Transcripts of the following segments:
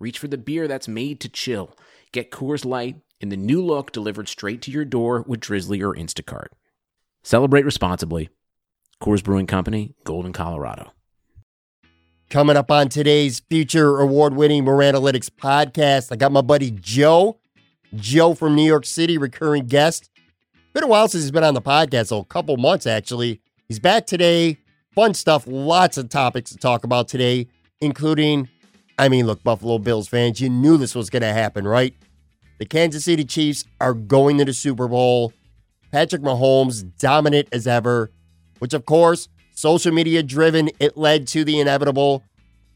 Reach for the beer that's made to chill. Get Coors Light in the new look delivered straight to your door with Drizzly or Instacart. Celebrate responsibly. Coors Brewing Company, Golden, Colorado. Coming up on today's future award winning Moranalytics podcast, I got my buddy Joe. Joe from New York City, recurring guest. Been a while since he's been on the podcast, so a couple months actually. He's back today. Fun stuff, lots of topics to talk about today, including I mean, look, Buffalo Bills fans, you knew this was going to happen, right? The Kansas City Chiefs are going to the Super Bowl. Patrick Mahomes dominant as ever, which of course, social media driven, it led to the inevitable.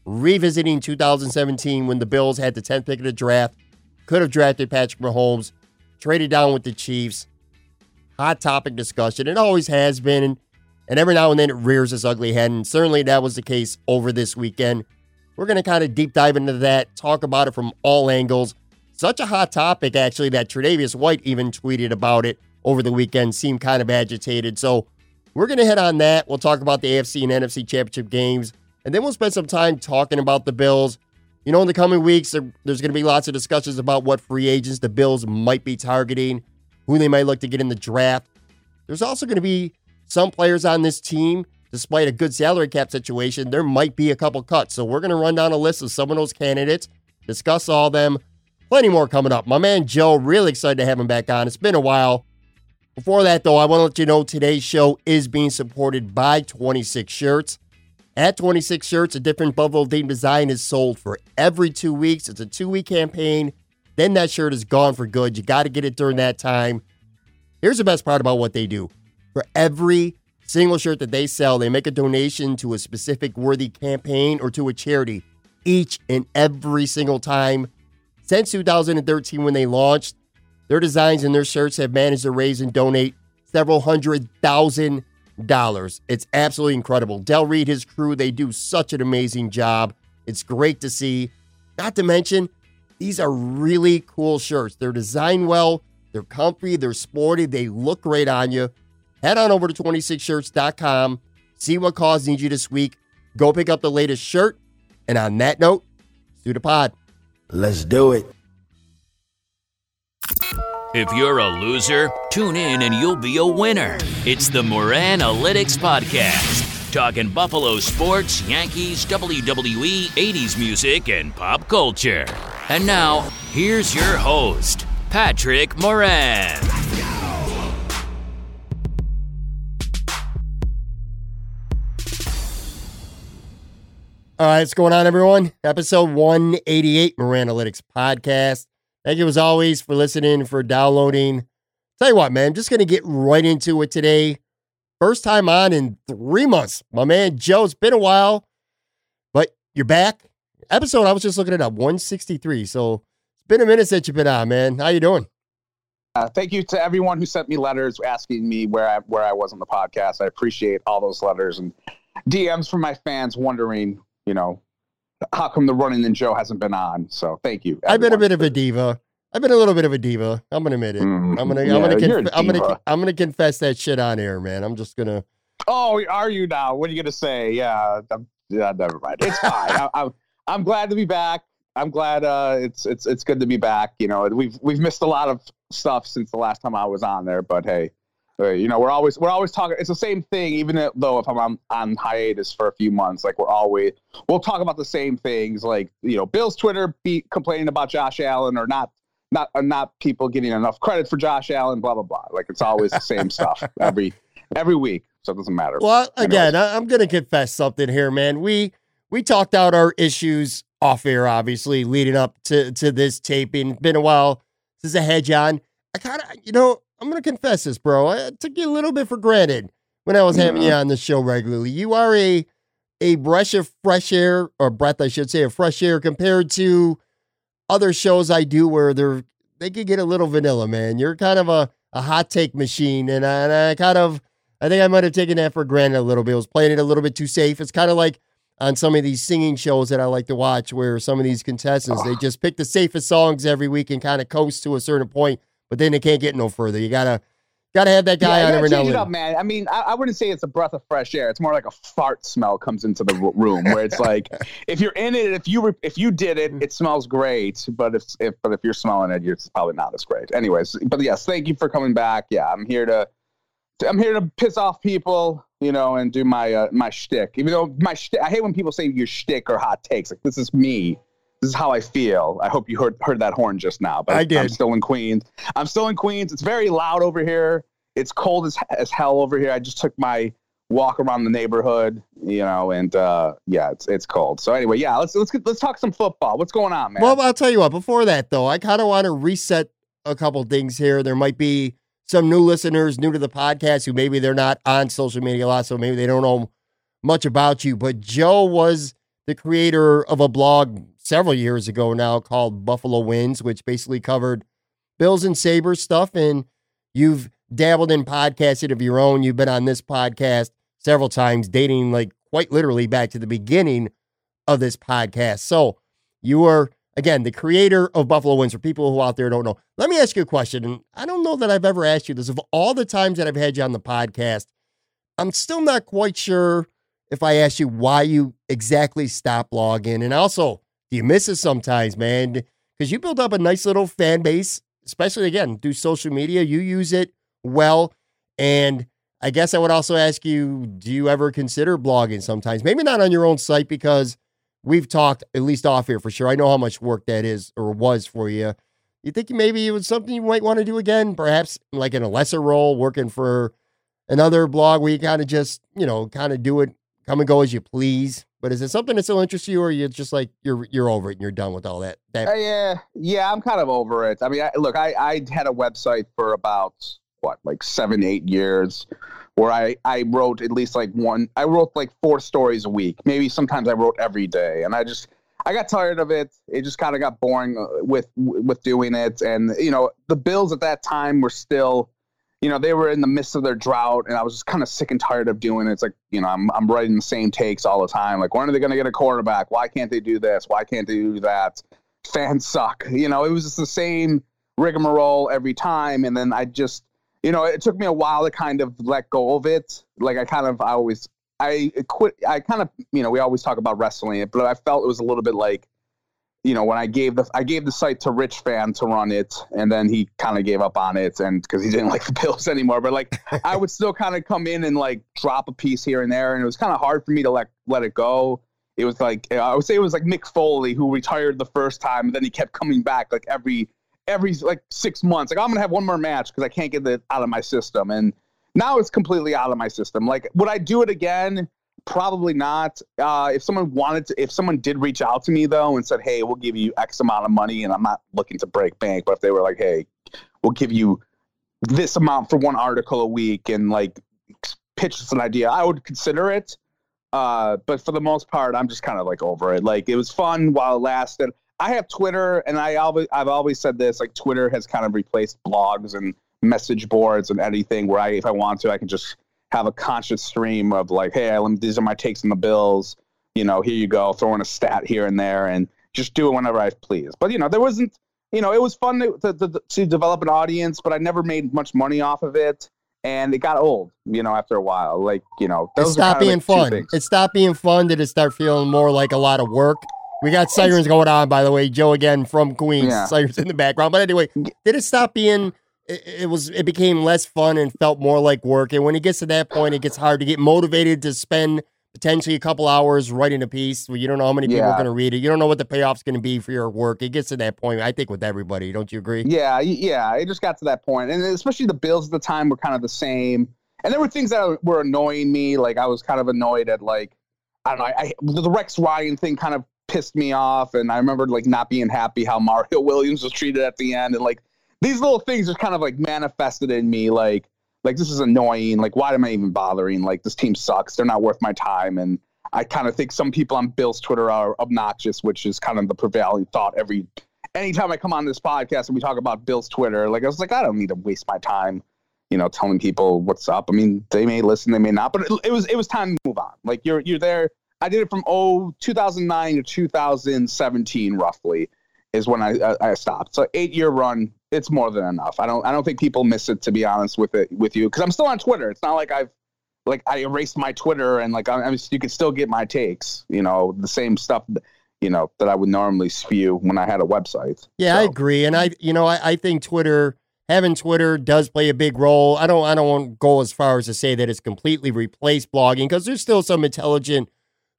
Revisiting 2017 when the Bills had the 10th pick of the draft, could have drafted Patrick Mahomes, traded down with the Chiefs. Hot topic discussion. It always has been. And every now and then it rears its ugly head. And certainly that was the case over this weekend. We're going to kind of deep dive into that, talk about it from all angles. Such a hot topic, actually, that Tre'Davious White even tweeted about it over the weekend, seemed kind of agitated. So we're going to hit on that. We'll talk about the AFC and NFC championship games, and then we'll spend some time talking about the Bills. You know, in the coming weeks, there, there's going to be lots of discussions about what free agents the Bills might be targeting, who they might look to get in the draft. There's also going to be some players on this team despite a good salary cap situation, there might be a couple cuts. So we're going to run down a list of some of those candidates, discuss all them. Plenty more coming up. My man Joe, really excited to have him back on. It's been a while. Before that, though, I want to let you know today's show is being supported by 26 Shirts. At 26 Shirts, a different Buffalo theme design is sold for every two weeks. It's a two week campaign. Then that shirt is gone for good. You got to get it during that time. Here's the best part about what they do for every single shirt that they sell, they make a donation to a specific worthy campaign or to a charity each and every single time. Since 2013, when they launched, their designs and their shirts have managed to raise and donate several hundred thousand dollars. It's absolutely incredible. Del Reed, his crew, they do such an amazing job. It's great to see. Not to mention, these are really cool shirts. They're designed well, they're comfy, they're sporty, they look great on you head on over to 26shirts.com, see what cause needs you this week. Go pick up the latest shirt. And on that note, do the pod. Let's do it. If you're a loser, tune in and you'll be a winner. It's the Moran Analytics Podcast, talking Buffalo sports, Yankees, WWE, 80s music, and pop culture. And now, here's your host, Patrick Moran. All right, what's going on, everyone? Episode 188 Moranalytics Podcast. Thank you as always for listening, for downloading. Tell you what, man, I'm just going to get right into it today. First time on in three months. My man Joe, it's been a while, but you're back. Episode, I was just looking it up, 163. So it's been a minute since you've been on, man. How you doing? Uh, thank you to everyone who sent me letters asking me where I where I was on the podcast. I appreciate all those letters and DMs from my fans wondering you know, how come the running and Joe hasn't been on? So thank you. Everyone. I've been a bit of a diva. I've been a little bit of a diva. I'm gonna admit it. Mm, I'm gonna, yeah, I'm gonna, conf- I'm gonna, I'm gonna confess that shit on air, man. I'm just gonna. Oh, are you now? What are you gonna say? Yeah, I'm, yeah. Never mind. It's fine. I, I'm, I'm glad to be back. I'm glad. Uh, it's, it's, it's good to be back. You know, we've, we've missed a lot of stuff since the last time I was on there, but hey, you know, we're always we're always talking. It's the same thing, even though if I'm on, on hiatus for a few months, like we're always we'll talk about the same things. Like you know, Bill's Twitter be complaining about Josh Allen or not not uh, not people getting enough credit for Josh Allen. Blah blah blah. Like it's always the same stuff every every week, so it doesn't matter. Well, again, Anyways. I'm gonna confess something here, man. We we talked out our issues off air, obviously, leading up to to this taping. It's been a while since I had on. I kind of, you know, I'm going to confess this, bro. I took you a little bit for granted when I was having you on the show regularly. You are a a breath of fresh air, or breath, I should say, of fresh air compared to other shows I do where they're they could get a little vanilla, man. You're kind of a, a hot take machine, and I, and I kind of I think I might have taken that for granted a little bit. I was playing it a little bit too safe. It's kind of like on some of these singing shows that I like to watch, where some of these contestants they just pick the safest songs every week and kind of coast to a certain point, but then they can't get no further. You gotta Got to have that guy yeah, on every now and up, man. I mean, I, I, wouldn't say it's a breath of fresh air. It's more like a fart smell comes into the room, where it's like if you're in it, if you re- if you did it, it smells great. But if if but if you're smelling it, it's probably not as great. Anyways, but yes, thank you for coming back. Yeah, I'm here to I'm here to piss off people, you know, and do my uh, my shtick. Even though my shtick, I hate when people say your shtick or hot takes. Like this is me this is how I feel. I hope you heard heard that horn just now. But I did. I'm still in Queens. I'm still in Queens. It's very loud over here. It's cold as as hell over here. I just took my walk around the neighborhood, you know, and uh, yeah, it's it's cold. So anyway, yeah, let's let's get, let's talk some football. What's going on, man? Well, I'll tell you what. Before that, though, I kind of want to reset a couple things here. There might be some new listeners, new to the podcast, who maybe they're not on social media a lot, so maybe they don't know much about you. But Joe was the creator of a blog several years ago now called Buffalo Wins, which basically covered Bills and Sabres stuff. And you've dabbled in podcasting of your own. You've been on this podcast several times, dating like quite literally back to the beginning of this podcast. So you are, again, the creator of Buffalo Wins for people who out there don't know. Let me ask you a question. And I don't know that I've ever asked you this. Of all the times that I've had you on the podcast, I'm still not quite sure if I ask you why you exactly stop blogging. And also, do you miss it sometimes, man? Because you build up a nice little fan base, especially again through social media. You use it well. And I guess I would also ask you, do you ever consider blogging sometimes? Maybe not on your own site because we've talked at least off here for sure. I know how much work that is or was for you. You think maybe it was something you might want to do again, perhaps like in a lesser role, working for another blog where you kind of just, you know, kind of do it come and go as you please. But is it something that still interests you, or you're just like you're you're over it and you're done with all that? that- uh, yeah, yeah, I'm kind of over it. I mean, I, look, I I had a website for about what like seven eight years where I, I wrote at least like one i wrote like four stories a week maybe sometimes i wrote every day and i just i got tired of it it just kind of got boring uh, with with doing it and you know the bills at that time were still you know, they were in the midst of their drought, and I was just kind of sick and tired of doing it. It's like, you know, I'm I'm writing the same takes all the time. Like, when are they going to get a quarterback? Why can't they do this? Why can't they do that? Fans suck. You know, it was just the same rigmarole every time, and then I just, you know, it took me a while to kind of let go of it. Like, I kind of, I always, I quit. I kind of, you know, we always talk about wrestling it, but I felt it was a little bit like you know, when I gave the I gave the site to Rich Fan to run it, and then he kind of gave up on it, and because he didn't like the Bills anymore. But like, I would still kind of come in and like drop a piece here and there, and it was kind of hard for me to like let it go. It was like I would say it was like Mick Foley who retired the first time, and then he kept coming back like every every like six months. Like I'm gonna have one more match because I can't get it out of my system, and now it's completely out of my system. Like, would I do it again? Probably not. Uh, if someone wanted to, if someone did reach out to me though and said, "Hey, we'll give you X amount of money," and I'm not looking to break bank, but if they were like, "Hey, we'll give you this amount for one article a week," and like pitch us an idea, I would consider it. Uh, but for the most part, I'm just kind of like over it. Like it was fun while it lasted. I have Twitter, and I always I've always said this. Like Twitter has kind of replaced blogs and message boards and anything where I, if I want to, I can just have a conscious stream of like, hey, these are my takes on the Bills. You know, here you go, throwing a stat here and there, and just do it whenever I please. But you know, there wasn't. You know, it was fun to, to, to develop an audience, but I never made much money off of it and it got old, you know, after a while. Like, you know, it stopped being like fun. It stopped being fun. Did it start feeling more like a lot of work? We got sirens going on, by the way. Joe again from Queens. Yeah. Sirens in the background. But anyway, did it stop being it, it, was it became less fun and felt more like work. And when it gets to that point, it gets hard to get motivated to spend potentially a couple hours writing a piece where you don't know how many people yeah. are going to read it. You don't know what the payoff's going to be for your work. It gets to that point, I think, with everybody. Don't you agree? Yeah, yeah. It just got to that point, and especially the bills at the time were kind of the same. And there were things that were annoying me. Like I was kind of annoyed at like I don't know. I, the Rex Ryan thing kind of pissed me off, and I remember like not being happy how Mario Williams was treated at the end, and like these little things just kind of like manifested in me like like this is annoying like why am i even bothering like this team sucks they're not worth my time and i kind of think some people on bill's twitter are obnoxious which is kind of the prevailing thought every anytime I come on this podcast and we talk about Bill's Twitter, like I was like, I don't need to waste my time, you know, telling people what's up. I mean, they may listen, they may not, but it, it was it was time to move on. Like you're you're there. I did it from oh 2009 to 2017 roughly is when I I, I stopped. So eight year run, it's more than enough. I don't I don't think people miss it to be honest with it with you because I'm still on Twitter. It's not like I've like I erased my Twitter and like I, I mean, you can still get my takes. You know, the same stuff. You know that I would normally spew when I had a website. Yeah, So, I agree, and I, you know, I, I think Twitter having Twitter does play a big role. I don't, I don't want to go as far as to say that it's completely replaced blogging because there's still some intelligent,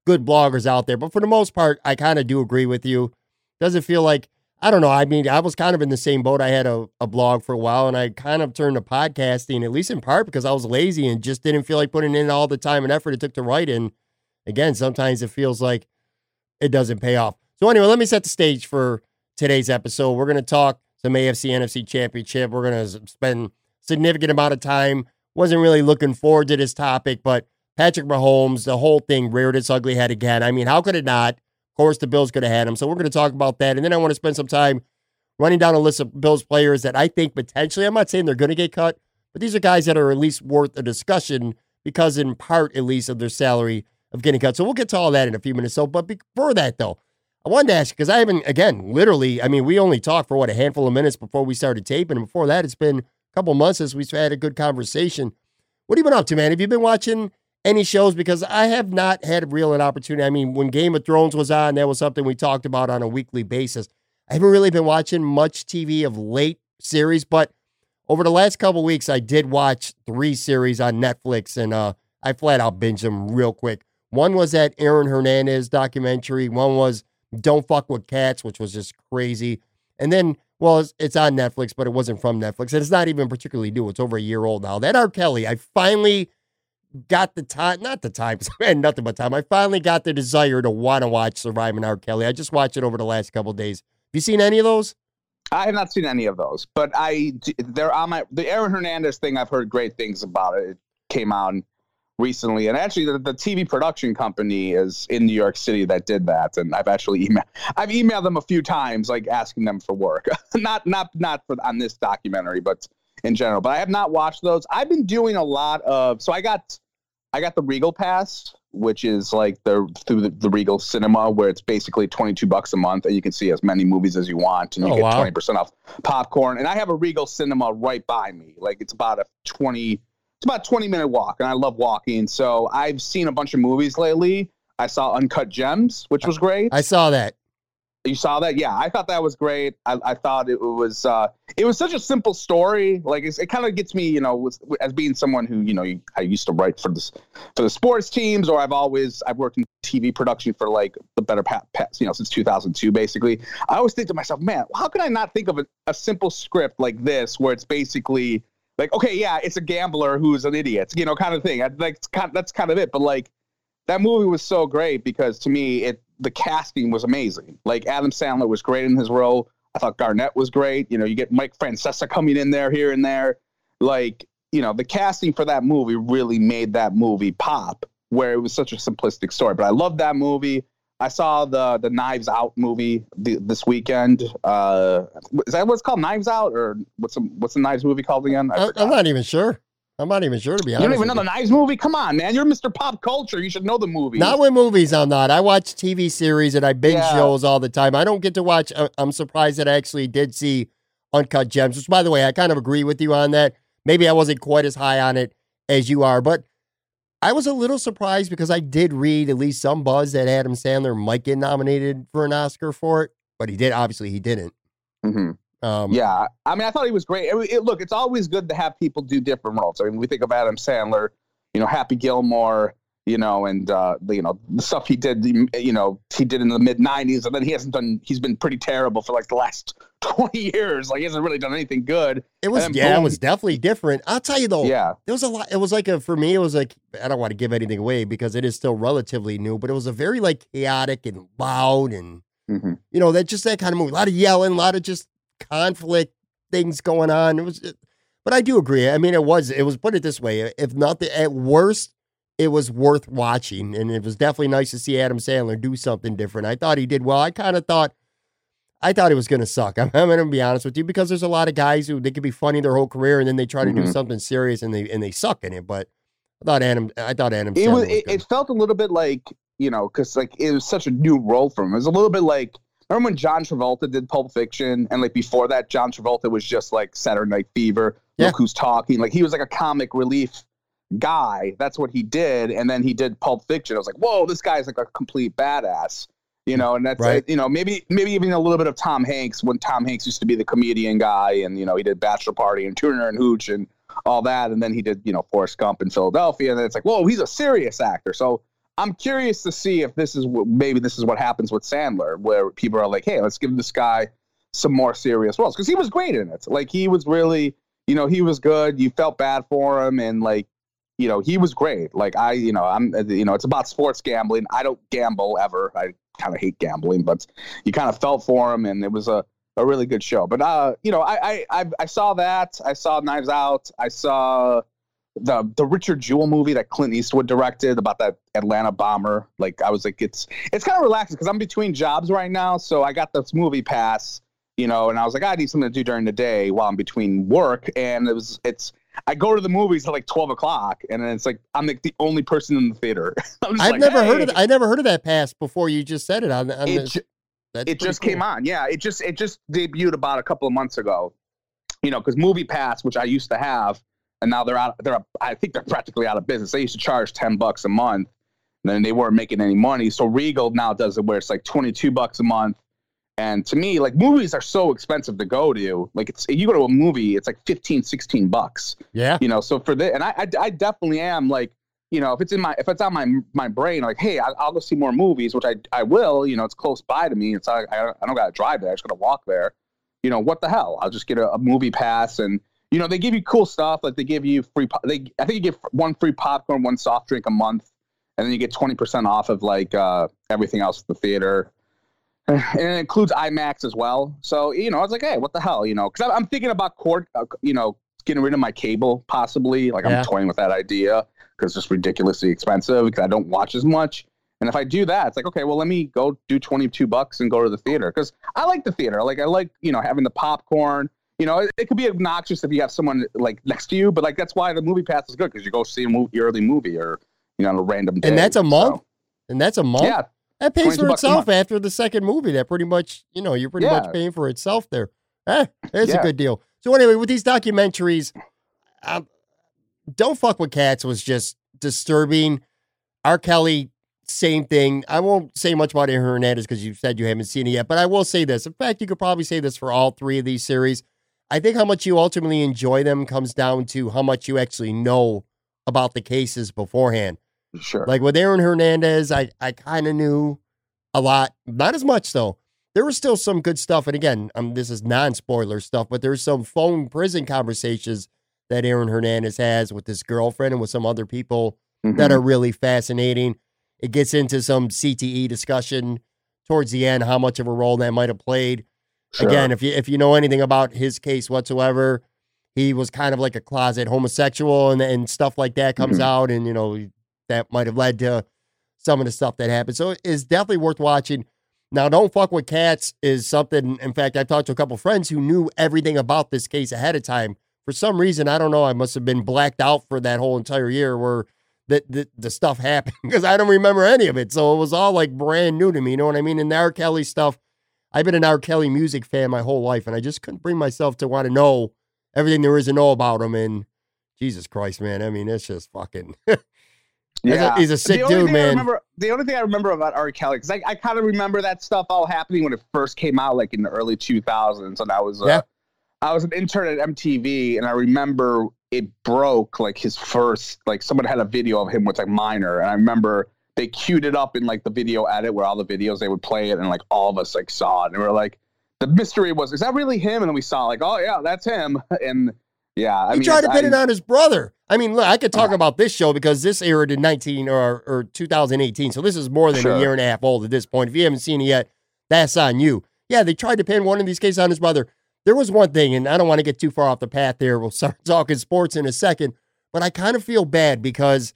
good bloggers out there. But for the most part, I kind of do agree with you. Does it feel like I don't know? I mean, I was kind of in the same boat. I had a, a blog for a while, and I kind of turned to podcasting, at least in part because I was lazy and just didn't feel like putting in all the time and effort it took to write. And again, sometimes it feels like it doesn't pay off. So anyway, let me set the stage for today's episode. We're going to talk some AFC NFC Championship. We're going to spend significant amount of time. Wasn't really looking forward to this topic, but Patrick Mahomes, the whole thing reared its ugly head again. I mean, how could it not? Of course, the Bills could have had him. So we're going to talk about that, and then I want to spend some time running down a list of Bills players that I think potentially. I'm not saying they're going to get cut, but these are guys that are at least worth a discussion because, in part, at least, of their salary of getting cut. So we'll get to all that in a few minutes. So, but before that, though, I wanted to ask because I haven't, again, literally, I mean, we only talked for what, a handful of minutes before we started taping. And before that, it's been a couple months since we've had a good conversation. What have you been up to, man? Have you been watching any shows? Because I have not had real an opportunity. I mean, when Game of Thrones was on, that was something we talked about on a weekly basis. I haven't really been watching much TV of late series, but over the last couple weeks, I did watch three series on Netflix and uh, I flat out binged them real quick. One was that Aaron Hernandez documentary. One was Don't Fuck with Cats, which was just crazy. And then, well, it's, it's on Netflix, but it wasn't from Netflix. And it's not even particularly new. It's over a year old now. That R. Kelly, I finally got the time, not the time, I had nothing but time. I finally got the desire to want to watch Surviving R. Kelly. I just watched it over the last couple days. Have you seen any of those? I have not seen any of those, but I they're on my the Aaron Hernandez thing. I've heard great things about it. It came out recently, and actually, the, the TV production company is in New York City that did that, and I've actually emailed I've emailed them a few times, like asking them for work. not not not for on this documentary, but in general. But I have not watched those. I've been doing a lot of so I got I got the Regal Pass, which is like the through the, the Regal Cinema, where it's basically twenty two bucks a month, and you can see as many movies as you want, and you Oh, get wow. twenty percent off popcorn. And I have a Regal Cinema right by me, like it's about a twenty, it's about a twenty minute walk, and I love walking. So I've seen a bunch of movies lately. I saw Uncut Gems, which was great. I saw that. You saw that? Yeah, I thought that was great. I, I thought it was uh, it was such a simple story. Like it kind of gets me, you know, with, as being someone who you know I used to write for this for the sports teams, or I've always I've worked in TV production for like the better past, you know, since 2002, basically. I always think to myself, man, how can I not think of a, a simple script like this, where it's basically like, okay, yeah, it's a gambler who's an idiot, you know, kind of thing. I, like kind, that's kind of it. But like that movie was so great because to me it the casting was amazing. Like Adam Sandler was great in his role. I thought Garnett was great. You know, you get Mike Francesa coming in there here and there. Like, you know, the casting for that movie really made that movie pop where it was such a simplistic story. But I love that movie. I saw the the Knives Out movie the, this weekend. Uh, is that what's called? Knives Out, or what's the what's the Knives movie called again? I I. I'm not even sure. I'm not even sure to be honest. you don't even know the Knives movie? Come on, man! You're Mr. Pop Culture. You should know the movie. Not with movies, I'm not. I watch TV series and I binge Yeah. shows all the time. I don't get to watch. I- I'm surprised that I actually did see Uncut Gems, which, by the way, I kind of agree with you on that. Maybe I wasn't quite as high on it as you are, but I was a little surprised because I did read at least some buzz that Adam Sandler might get nominated for an Oscar for it, but he did. Obviously, he didn't. Mhm. Um, Yeah, I mean, I thought he was great. It, it- look, it's always good to have people do different roles. I mean, we think of Adam Sandler, you know, Happy Gilmore, you know, and uh, you know the stuff he did, you know, he did in the mid '90s, and then he hasn't done. He's been pretty terrible for like the last 20 years. Like he hasn't really done anything good. It was, yeah, it was definitely different. I'll tell you though, Yeah, There was a lot. It was like a for me. It was like I don't want to give anything away because it is still relatively new, but it was a very like chaotic and loud and Mhm. you know that just that kind of movie. A lot of yelling, a lot of just conflict things going on. It was, but I do agree. I mean, it was it was put it this way. If nothing, at worst, it was worth watching, and it was definitely nice to see Adam Sandler do something different. I thought he did well. I kind of thought. I thought it was going to suck. I'm, I'm going to be honest with you because there's a lot of guys who they could be funny their whole career and then they try to do Mhm. something serious and they and they suck in it. But I thought Adam, I thought Adam. it Sandler was was it, it felt a little bit like you know because like it was such a new role for him it was a little bit like remember when john travolta did pulp fiction and like before that john travolta was just like saturday night fever Yeah. look who's talking. Like he was like a comic relief guy. That's what he did. And then he did pulp fiction. I was like whoa this guy's like a complete badass you know? And that's Right. you know maybe maybe even a little bit of tom hanks when tom hanks used to be the comedian guy and you know he did bachelor party and turner and hooch and all that. And then he did you know forrest gump in philadelphia. And then it's like whoa he's a serious actor. So i'm curious to see if this is what maybe this is what happens with sandler where people are like hey let's give this guy some more serious roles because he was great in it like he was really you know he was good you felt bad for him and like you know he was great like i you know i'm you know it's about sports gambling i don't gamble ever i kind of hate gambling but you kind of felt for him and it was a a really good show. But uh, you know, I I I, I saw that. I saw Knives Out. I saw the the Richard Jewell movie that Clint Eastwood directed about that Atlanta bomber. Like I was like, it's it's kind of relaxing because I'm between jobs right now, so I got this movie pass. You know, and I was like, I need something to do during the day while I'm between work, and it was it's. I go to the movies at like twelve o'clock, and then it's like I'm like the only person in the theater. Just I've like, never heard "Hey." of I never heard of that pass before you just said it on, on It ju- it just cool. came on. Yeah, it just it just debuted about a couple of months ago. You know, because Movie Pass, which I used to have, and now they're out. They're I think they're practically out of business. They used to charge ten bucks a month, and then they weren't making any money. So Regal now does it where it's like twenty two bucks a month. And to me, like movies are so expensive to go to. Like it's you go to a movie, it's like 15, 16 bucks Yeah. you know so for this and I, I i definitely am like you know if it's in my if it's on my my brain like hey I, i'll go see more movies which i i will you know it's close by to me it's not, i, I don't gotta drive there i just gotta walk there you know what the hell i'll just get a, a movie pass and you know they give you cool stuff like they give you free po- they i think you get one free popcorn one soft drink a month and then you get 20% off of like uh everything else at the theater and it includes IMAX as well. So you know, I was like, hey, what the hell, you know? Because I'm thinking about cord, uh, you know, getting rid of my cable possibly. Like Yeah. I'm toying with that idea because it's just ridiculously expensive because I don't watch as much. And if I do that, it's like, okay, well, let me go do 22 bucks and go to the theater because I like the theater. Like I like, you know, having the popcorn. You know, it, it could be obnoxious if you have someone like next to you, but like that's why the movie pass is good because you go see a movie, early movie or you know, on a random day. And that's a month? So, And that's a month. yeah, That pays for itself after the second movie. That pretty much, you know, you're pretty much paying for itself there. Eh, it's a good deal. So anyway, with these documentaries, um, Don't Fuck With Cats was just disturbing. R. Kelly, same thing. I won't say much about Hernandez because you said you haven't seen it yet, but I will say this. In fact, you could probably say this for all three of these series. I think how much you ultimately enjoy them comes down to how much you actually know about the cases beforehand. sure. Like with Aaron Hernandez, I, I kind of knew a lot, not as much though. There was still some good stuff. And again, um, this is non spoiler stuff, but there's some phone prison conversations that Aaron Hernandez has with his girlfriend and with some other people that Mhm. are really fascinating. It gets into some CTE discussion towards the end, how much of a role that might have played. Sure. Again, if you if you know anything about his case whatsoever, he was kind of like a closet homosexual and and stuff like that comes Mhm. out, and you know that might have led to some of the stuff that happened. So it's definitely worth watching. Now, don't fuck with cats is something. In fact, I've talked to a couple friends who knew everything about this case ahead of time. For some reason, I don't know. I must have been blacked out for that whole entire year where the the, the stuff happened because I don't remember any of it. So it was all like brand new to me. You know what I mean? And the R. Kelly stuff. I've been an R. Kelly music fan my whole life, and I just couldn't bring myself to want to know everything there is to know about him. And Jesus Christ, man! I mean, it's just fucking. He's a- he's a sick dude, man. remember, the only thing I remember about R. Kelly, because I, I kind of remember that stuff all happening when it first came out, like in the early 2000s. And I was, uh, Yeah. I was an intern at MTV, and I remember it broke like his first, like someone had a video of him with like minor, and I remember they queued it up in like the video edit where all the videos they would play it, and like all of us like saw it, and we were like, the mystery was, is that really him? And then we saw like, oh yeah, that's him, and yeah, I he mean, tried to pin it on his brother. I mean, look, I could talk Uh. about this show because this aired in 19 or, or 2018. So this is more than a year and a half old at this point. If you haven't seen it yet, that's on you. Yeah, they tried to pin one of these cases on his brother. There was one thing, and I don't want to get too far off the path there. We'll start talking sports in a second, but I kind of feel bad because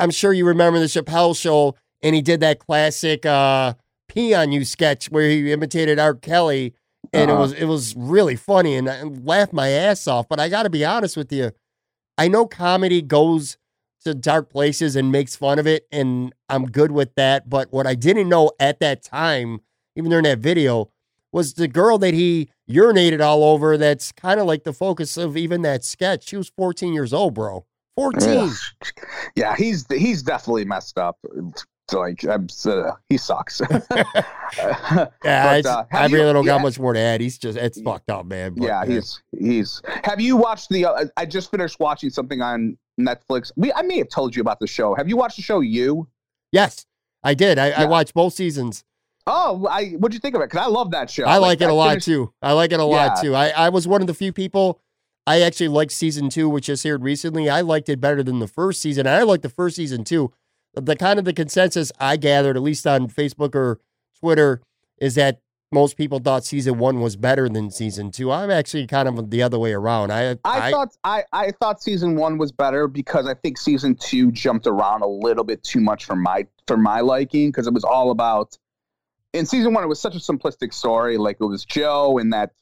I'm sure you remember the Chappelle show, and he did that classic uh, pee on you sketch where he imitated R. Kelly, and Uh-huh. it was it was really funny, and I laughed my ass off. But I got to be honest with you, I know comedy goes to dark places and makes fun of it, and I'm good with that. But what I didn't know at that time, even during that video, was the girl that he urinated all over. That's kind of like the focus of even that sketch. She was 14 years old, bro. 14. Yeah. yeah, he's he's definitely messed up. Like I'm, uh, he sucks. Yeah, But, uh, I you- really don't got much more to add. He's just it's fucked up, man. But, yeah, uh, he's he's. Have you watched the? Uh, I just finished watching something on Netflix. We I may have told you about the show. Have you watched the show? You? yes, I did. I, I watched both seasons. Oh, I what'd you think of it? Because I love that show. I like it a lot too. I like it a lot too. I, I was one of the few people. I actually liked season two, which just aired recently. I liked it better than the first season. I liked the first season too. The kind of the consensus I gathered, at least on Facebook or Twitter, is that most people thought season one was better than season two. I'm actually kind of the other way around. I I, thought I, I thought season one was better because I think season two jumped around a little bit too much for my for my liking because it was all about in season one it was such a simplistic story like it was Joe and that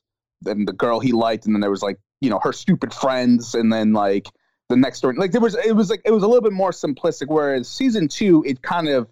and the girl he liked and then there was like you know her stupid friends and then like the next story. Like there was it was like it was a little bit more simplistic whereas season two it kind of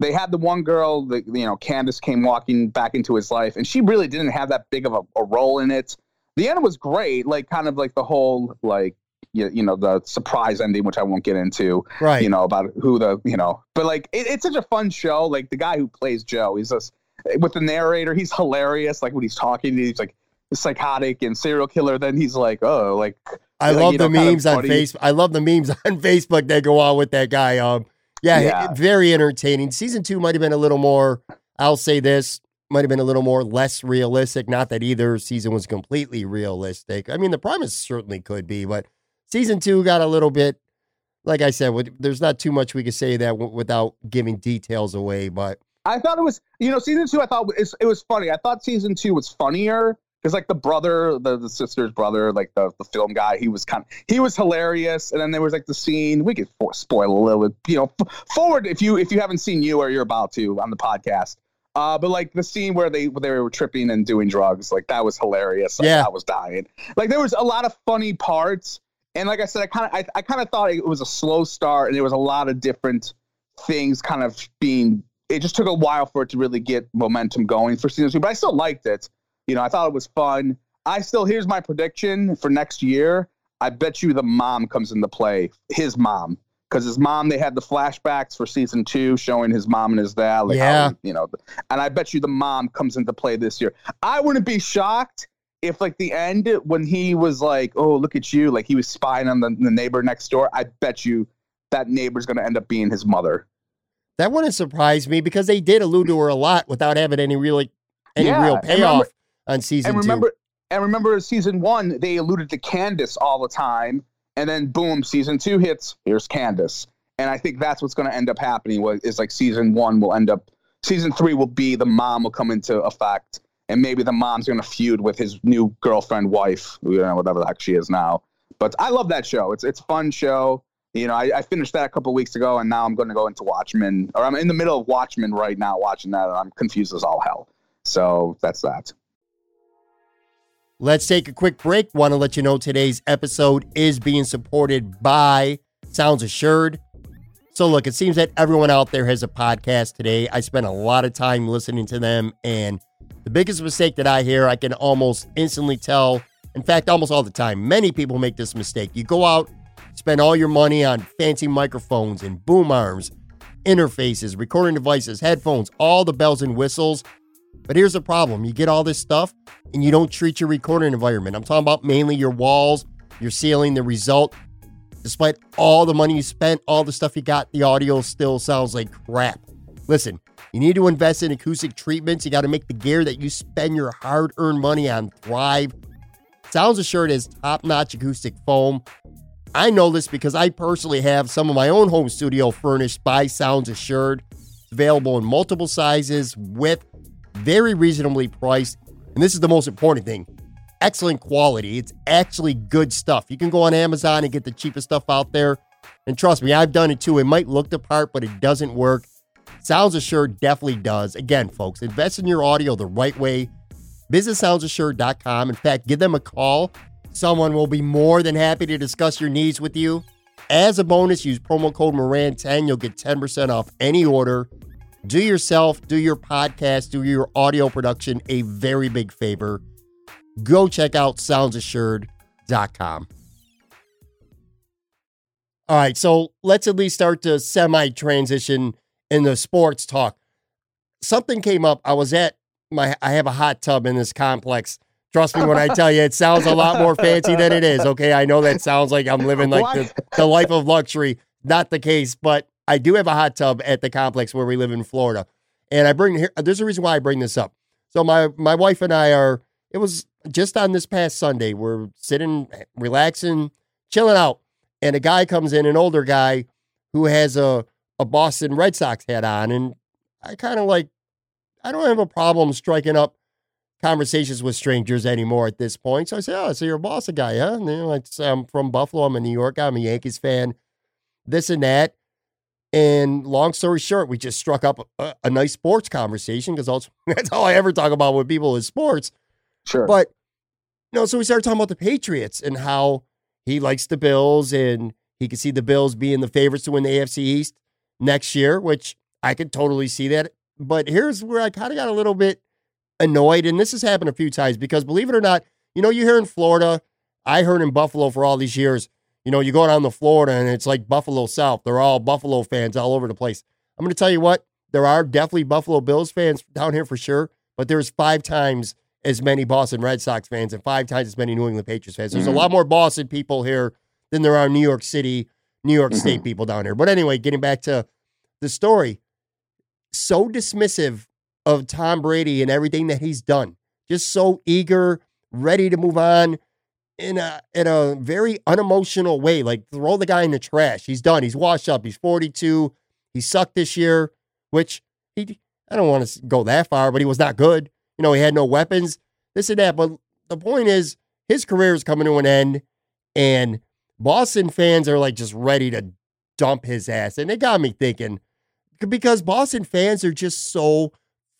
they had the one girl that you know Candace came walking back into his life and she really didn't have that big of a, a role in it. The end was great like kind of like the whole like you, you know the surprise ending which i won't get into right. you know about who the you know but like it, it's such a fun show. Like the guy who plays joe he's just with the narrator he's hilarious like when he's talking he's like psychotic and serial killer then he's like oh like I love the know, kind of memes on. Facebook. I love the memes on Facebook that go on with that guy. Um, yeah, Yeah. very entertaining. Season two might have been a little more. I'll say this might have been a little more less realistic. Not that either season was completely realistic. I mean, the premise certainly could be, but season two got a little bit. Like I said, there's not too much we could say that w- without giving details away. But I thought it was, you know, season two. I thought it was, it was funny. I thought season two was funnier because, like, the brother, the, the sister's brother, like the, the film guy, he was kind of he was hilarious. And then there was like the scene. We could spoil a little bit, you know, f- forward if you if you haven't seen you or you're about to on the podcast. Uh, but like the scene where they where they were tripping and doing drugs, like that was hilarious. Like, Yeah. I was dying. Like there was a lot of funny parts. And like I said, I kind of I, I kind of thought it was a slow start, and there was a lot of different things kind of being it just took a while for it to really get momentum going for season two, but I still liked it. You know, I thought it was fun. I still here's my prediction for next year. I bet you the mom comes into play, his mom, because his mom they had the flashbacks for season two showing his mom and his dad, like Yeah. how, you know, and I bet you the mom comes into play this year. I wouldn't be shocked if like the end when he was like, oh look at you, like he was spying on the, the neighbor next door. I bet you that neighbor's going to end up being his mother. that wouldn't surprise me because they did allude to her a lot without having any really any Yeah, real remember- payoff on season and two. remember and remember season one they alluded to candace all the time and then boom season two hits here's candace. And i think that's what's going to end up happening is like season one will end up season three will be the mom will come into effect and maybe the mom's going to feud with his new girlfriend wife you know whatever the heck she is now. But i love that show. It's it's a fun show. You know i, I finished that a couple weeks ago and now i'm going to go into watchmen or i'm in the middle of watchmen right now watching that and i'm confused as all hell. So that's that Let's take a quick break. Want to let you know today's episode is being supported by Sounds Assured. So, look, it seems that everyone out there has a podcast today. I spent a lot of time listening to them, and the biggest mistake that I hear, I can almost instantly tell. In fact, almost all the time, many people make this mistake. You go out, spend all your money on fancy microphones and boom arms, interfaces, recording devices, headphones, all the bells and whistles. But here's the problem you get all this stuff and you don't treat your recording environment. I'm talking about mainly your walls, your ceiling, the result. Despite all the money you spent, all the stuff you got, the audio still sounds like crap. Listen, you need to invest in acoustic treatments. You got to make the gear that you spend your hard earned money on thrive. Sounds Assured is top notch acoustic foam. I know this because I personally have some of my own home studio furnished by Sounds Assured. It's available in multiple sizes with very reasonably priced. And this is the most important thing excellent quality. It's actually good stuff. You can go on Amazon and get the cheapest stuff out there. And trust me, I've done it too. It might look the part, but it doesn't work. Sounds Assured definitely does. Again, folks, invest in your audio the right way. Visit soundsassured.com. In fact, give them a call. Someone will be more than happy to discuss your needs with you. As a bonus, use promo code Moran10. You'll get 10% off any order. Do yourself, do your podcast, do your audio production a very big favor. Go check out soundsassured.com. All right, so let's at least start to semi transition in the sports talk. Something came up. I was at my I have a hot tub in this complex. Trust me when I tell you, it sounds a lot more fancy than it is. Okay, I know that sounds like I'm living like the, the life of luxury. Not the case, but I do have a hot tub at the complex where we live in Florida, and I bring here. There's a reason why I bring this up. So my my wife and I are. It was just on this past Sunday. We're sitting, relaxing, chilling out, and a guy comes in, an older guy who has a a Boston Red Sox hat on, and I kind of like. I don't have a problem striking up conversations with strangers anymore at this point. So I said, "Oh, so you're a Boston guy, huh?" And like, "I'm from Buffalo. I'm a New York guy. I'm a Yankees fan. This and that." And long story short, we just struck up a, a nice sports conversation because that's all I ever talk about with people is sports. Sure. But you know, so we started talking about the Patriots and how he likes the Bills and he could see the Bills being the favorites to win the AFC East next year, which I could totally see that. But here's where I kind of got a little bit annoyed, and this has happened a few times because believe it or not, you know, you hear in Florida, I heard in Buffalo for all these years, you know, you go down to Florida and it's like Buffalo South. They're all Buffalo fans all over the place. I'm going to tell you what, there are definitely Buffalo Bills fans down here for sure, but there's five times as many Boston Red Sox fans and five times as many New England Patriots fans. There's Mhm. a lot more Boston people here than there are New York City, New York Mhm. State people down here. But anyway, getting back to the story, so dismissive of Tom Brady and everything that he's done. Just so eager, ready to move on in a in a very unemotional way. Like throw the guy in the trash. He's done. He's washed up. He's 42. He sucked this year, which he I don't want to go that far, but he was not good. You know, he had no weapons, this and that. But the point is, his career is coming to an end, and Boston fans are like just ready to dump his ass. And it got me thinking because Boston fans are just so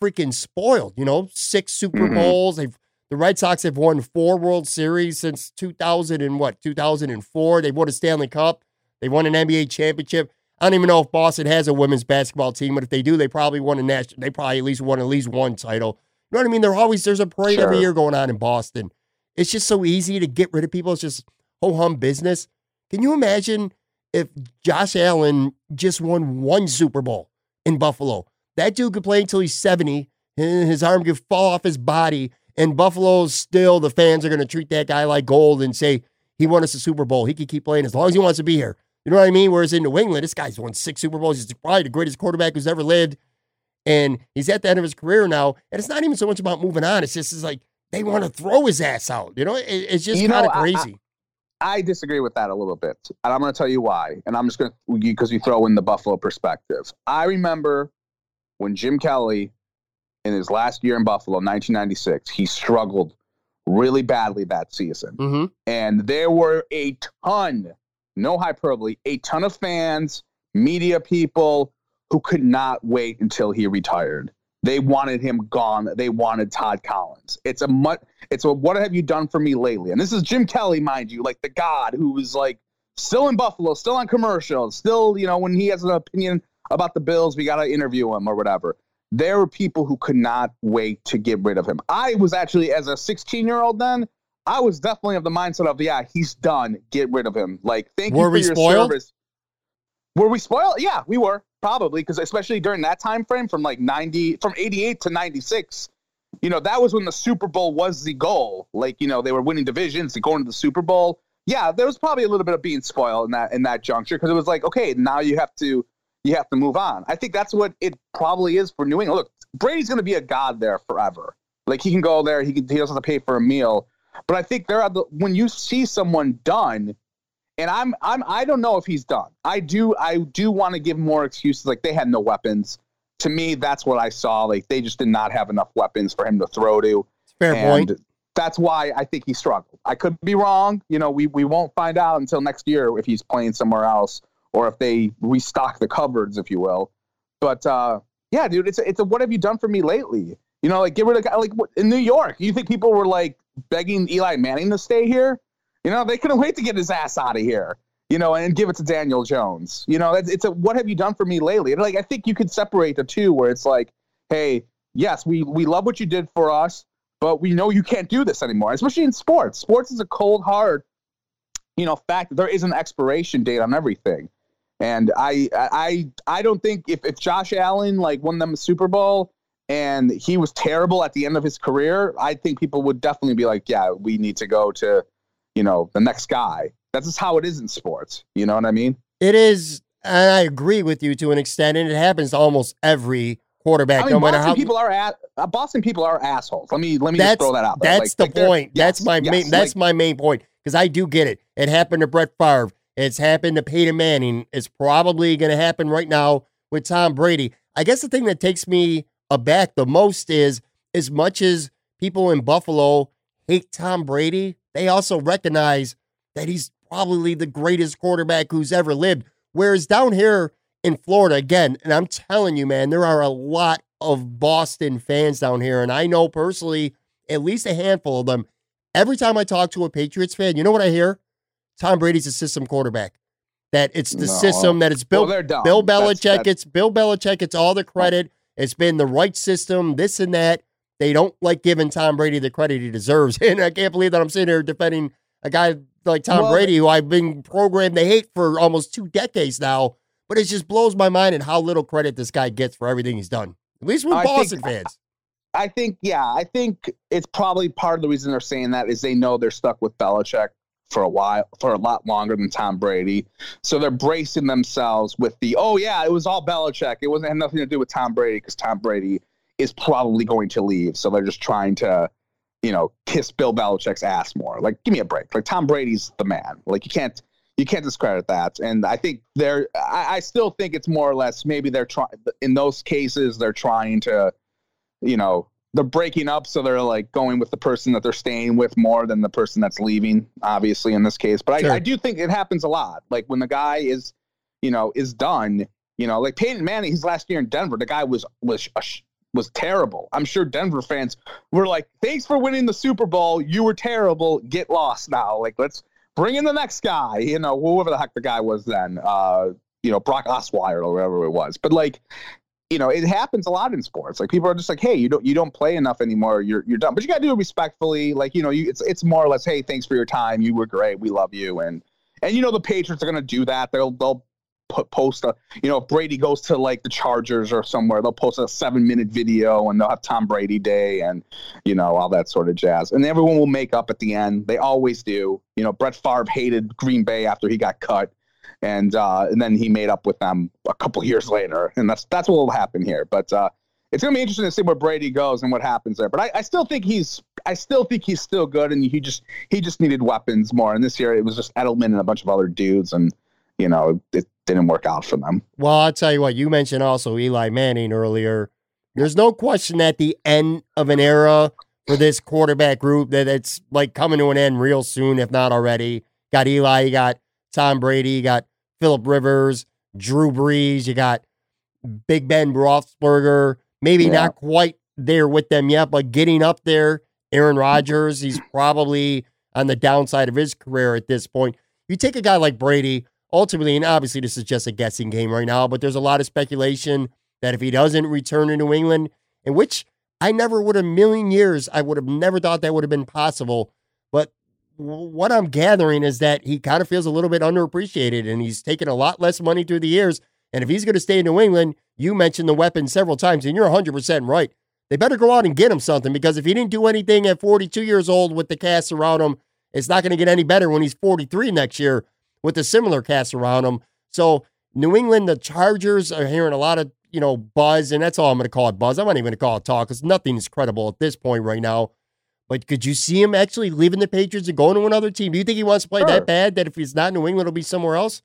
freaking spoiled. You know, six Super Mhm. Bowls. They've the Red Sox have won four World Series since 2000 and what 2004. They've won a Stanley Cup. They won an NBA championship. I don't even know if Boston has a women's basketball team, but if they do, they probably won a national. They probably at least won at least one title. You know what I mean? They're always there's a parade every year going on in Boston. It's just so easy to get rid of people. It's just ho hum business. Can you imagine if Josh Allen just won one Super Bowl in Buffalo? That dude could play until he's 70, and his arm could fall off his body. And Buffalo's still, the fans are going to treat that guy like gold and say he won us a Super Bowl. He could keep playing as long as he wants to be here. You know what I mean? Whereas in New England, this guy's won six Super Bowls. He's probably the greatest quarterback who's ever lived. And he's at the end of his career now. And it's not even so much about moving on. It's just it's like they want to throw his ass out. You know, it, it's just You know, kind of I- I- crazy. I disagree with that a little bit, and I'm going to tell you why. And I'm just going to because you throw in the Buffalo perspective. I remember when Jim Kelly, in his last year in Buffalo, 1996, he struggled really badly that season, hmm and there were a ton, no hyperbole, a ton of fans, media people who could not wait until he retired. They wanted him gone. They wanted Todd Collins. It's a much. It's a what have you done for me lately? And this is Jim Kelly, mind you, like the god who was like still in Buffalo, still on commercials, still you know when he has an opinion about the Bills, we got to interview him or whatever. There were people who could not wait to get rid of him. I was actually as a 16 year old then. I was definitely of the mindset of yeah, he's done. Get rid of him. Like thank Were you for your spoiled? service. Were we spoiled? Yeah, we were probably because especially during that time frame from like 90 from 88 to 96 you know that was when the super bowl was the goal like you know they were winning divisions and going to the super bowl yeah there was probably a little bit of being spoiled in that in that juncture because it was like okay now you have to you have to move on i think that's what it probably is for new england look brady's going to be a god there forever like he can go there he can he doesn't have to pay for a meal but i think there are the when you see someone done and I'm I'm I don't know if he's done. I do I do want to give more excuses like they had no weapons. To me, that's what I saw. Like they just did not have enough weapons for him to throw to. Fair and point. that's why I think he struggled. I could be wrong. You know, we we won't find out until next year if he's playing somewhere else or if they restock the cupboards, if you will. But uh, yeah, dude, it's a, it's a what have you done for me lately? You know, like get rid of like in New York. You think people were like begging Eli Manning to stay here? You know, they couldn't wait to get his ass out of here. You know, and give it to Daniel Jones. You know, it's, it's a what have you done for me lately? And like I think you could separate the two, where it's like, hey, yes, we we love what you did for us, but we know you can't do this anymore. Especially in sports. Sports is a cold hard, you know, fact there is an expiration date on everything. And I I I don't think if, if Josh Allen like won them a Super Bowl and he was terrible at the end of his career, I think people would definitely be like, yeah, we need to go to, you know, the next guy. That's just how it is in sports. You know what I mean? It is, and I agree with you to an extent, and it happens to almost every quarterback. I mean, no matter Boston how people are at uh, Boston people are assholes. Let me let me just throw that out. There. That's like, the like point. Yes, that's my yes, main. That's like, my main point because I do get it. It happened to Brett Favre. It's happened to Peyton Manning. It's probably going to happen right now with Tom Brady. I guess the thing that takes me aback the most is as much as people in Buffalo hate Tom Brady, they also recognize that he's probably the greatest quarterback who's ever lived. Whereas down here in Florida, again, and I'm telling you, man, there are a lot of Boston fans down here. And I know personally at least a handful of them. Every time I talk to a Patriots fan, you know what I hear? Tom Brady's a system quarterback. That it's the no. system, that it's built. well, Bill Belichick. That's, that's... It's Bill Belichick. It's all the oh. credit. It's been the right system, this and that. They don't like giving Tom Brady the credit he deserves. And I can't believe that I'm sitting here defending a guy like Tom well, Brady, who I've been programmed to hate for almost two decades now. But it just blows my mind and how little credit this guy gets for everything he's done. At least with I Boston think, fans. I think, yeah, I think it's probably part of the reason they're saying that is they know they're stuck with Belichick for a while, for a lot longer than Tom Brady. So they're bracing themselves with the, oh, yeah, it was all Belichick. It wasn't had nothing to do with Tom Brady because Tom Brady is probably going to leave. So they're just trying to, you know, kiss Bill Belichick's ass more. Like, give me a break. Like Tom Brady's the man. Like you can't you can't discredit that. And I think they're I, I still think it's more or less maybe they're trying in those cases they're trying to, you know, they're breaking up, so they're like going with the person that they're staying with more than the person that's leaving. Obviously, in this case, but sure. I, I do think it happens a lot. Like when the guy is, you know, is done. You know, like Peyton Manning, his last year in Denver, the guy was was was terrible. I'm sure Denver fans were like, "Thanks for winning the Super Bowl. You were terrible. Get lost now. Like let's bring in the next guy." You know, whoever the heck the guy was then. Uh, you know, Brock Osweiler or whatever it was. But like, you know, it happens a lot in sports. Like people are just like, "Hey, you don't you don't play enough anymore. You're you're done." But you got to do it respectfully. Like you know, you, it's it's more or less, "Hey, thanks for your time. You were great. We love you." And and you know, the Patriots are going to do that. They'll they'll put post a you know if Brady goes to like the Chargers or somewhere, they'll post a seven minute video and they'll have Tom Brady Day and you know all that sort of jazz. And everyone will make up at the end. They always do. You know, Brett Favre hated Green Bay after he got cut and uh, and then he made up with them a couple years later, and that's that's what will happen here. But uh, it's gonna be interesting to see where Brady goes and what happens there. But I, I still think he's I still think he's still good, and he just he just needed weapons more. And this year it was just Edelman and a bunch of other dudes, and you know it didn't work out for them. Well, I'll tell you what. You mentioned also Eli Manning earlier. There's no question at the end of an era for this quarterback group that it's like coming to an end real soon, if not already. Got Eli, you got Tom Brady, you got Philip Rivers, Drew Brees, you got Big Ben Roethlisberger. Maybe yeah. not quite there with them yet, but getting up there. Aaron Rodgers, he's probably on the downside of his career at this point. You take a guy like Brady, ultimately, and obviously this is just a guessing game right now, but there's a lot of speculation that if he doesn't return to New England, in which I never would a million years, I would have never thought that would have been possible. What I'm gathering is that he kind of feels a little bit underappreciated and he's taken a lot less money through the years. And if he's going to stay in New England, you mentioned the weapon several times, and you're 100% right. They better go out and get him something because if he didn't do anything at 42 years old with the cast around him, it's not going to get any better when he's 43 next year with a similar cast around him. So, New England, the Chargers are hearing a lot of, you know, buzz, and that's all I'm going to call it buzz. I'm not even going to call it talk because nothing is credible at this point right now. But could you see him actually leaving the Patriots and going to another team? Do you think he wants to play sure. that bad that if he's not in New England, it'll be somewhere else?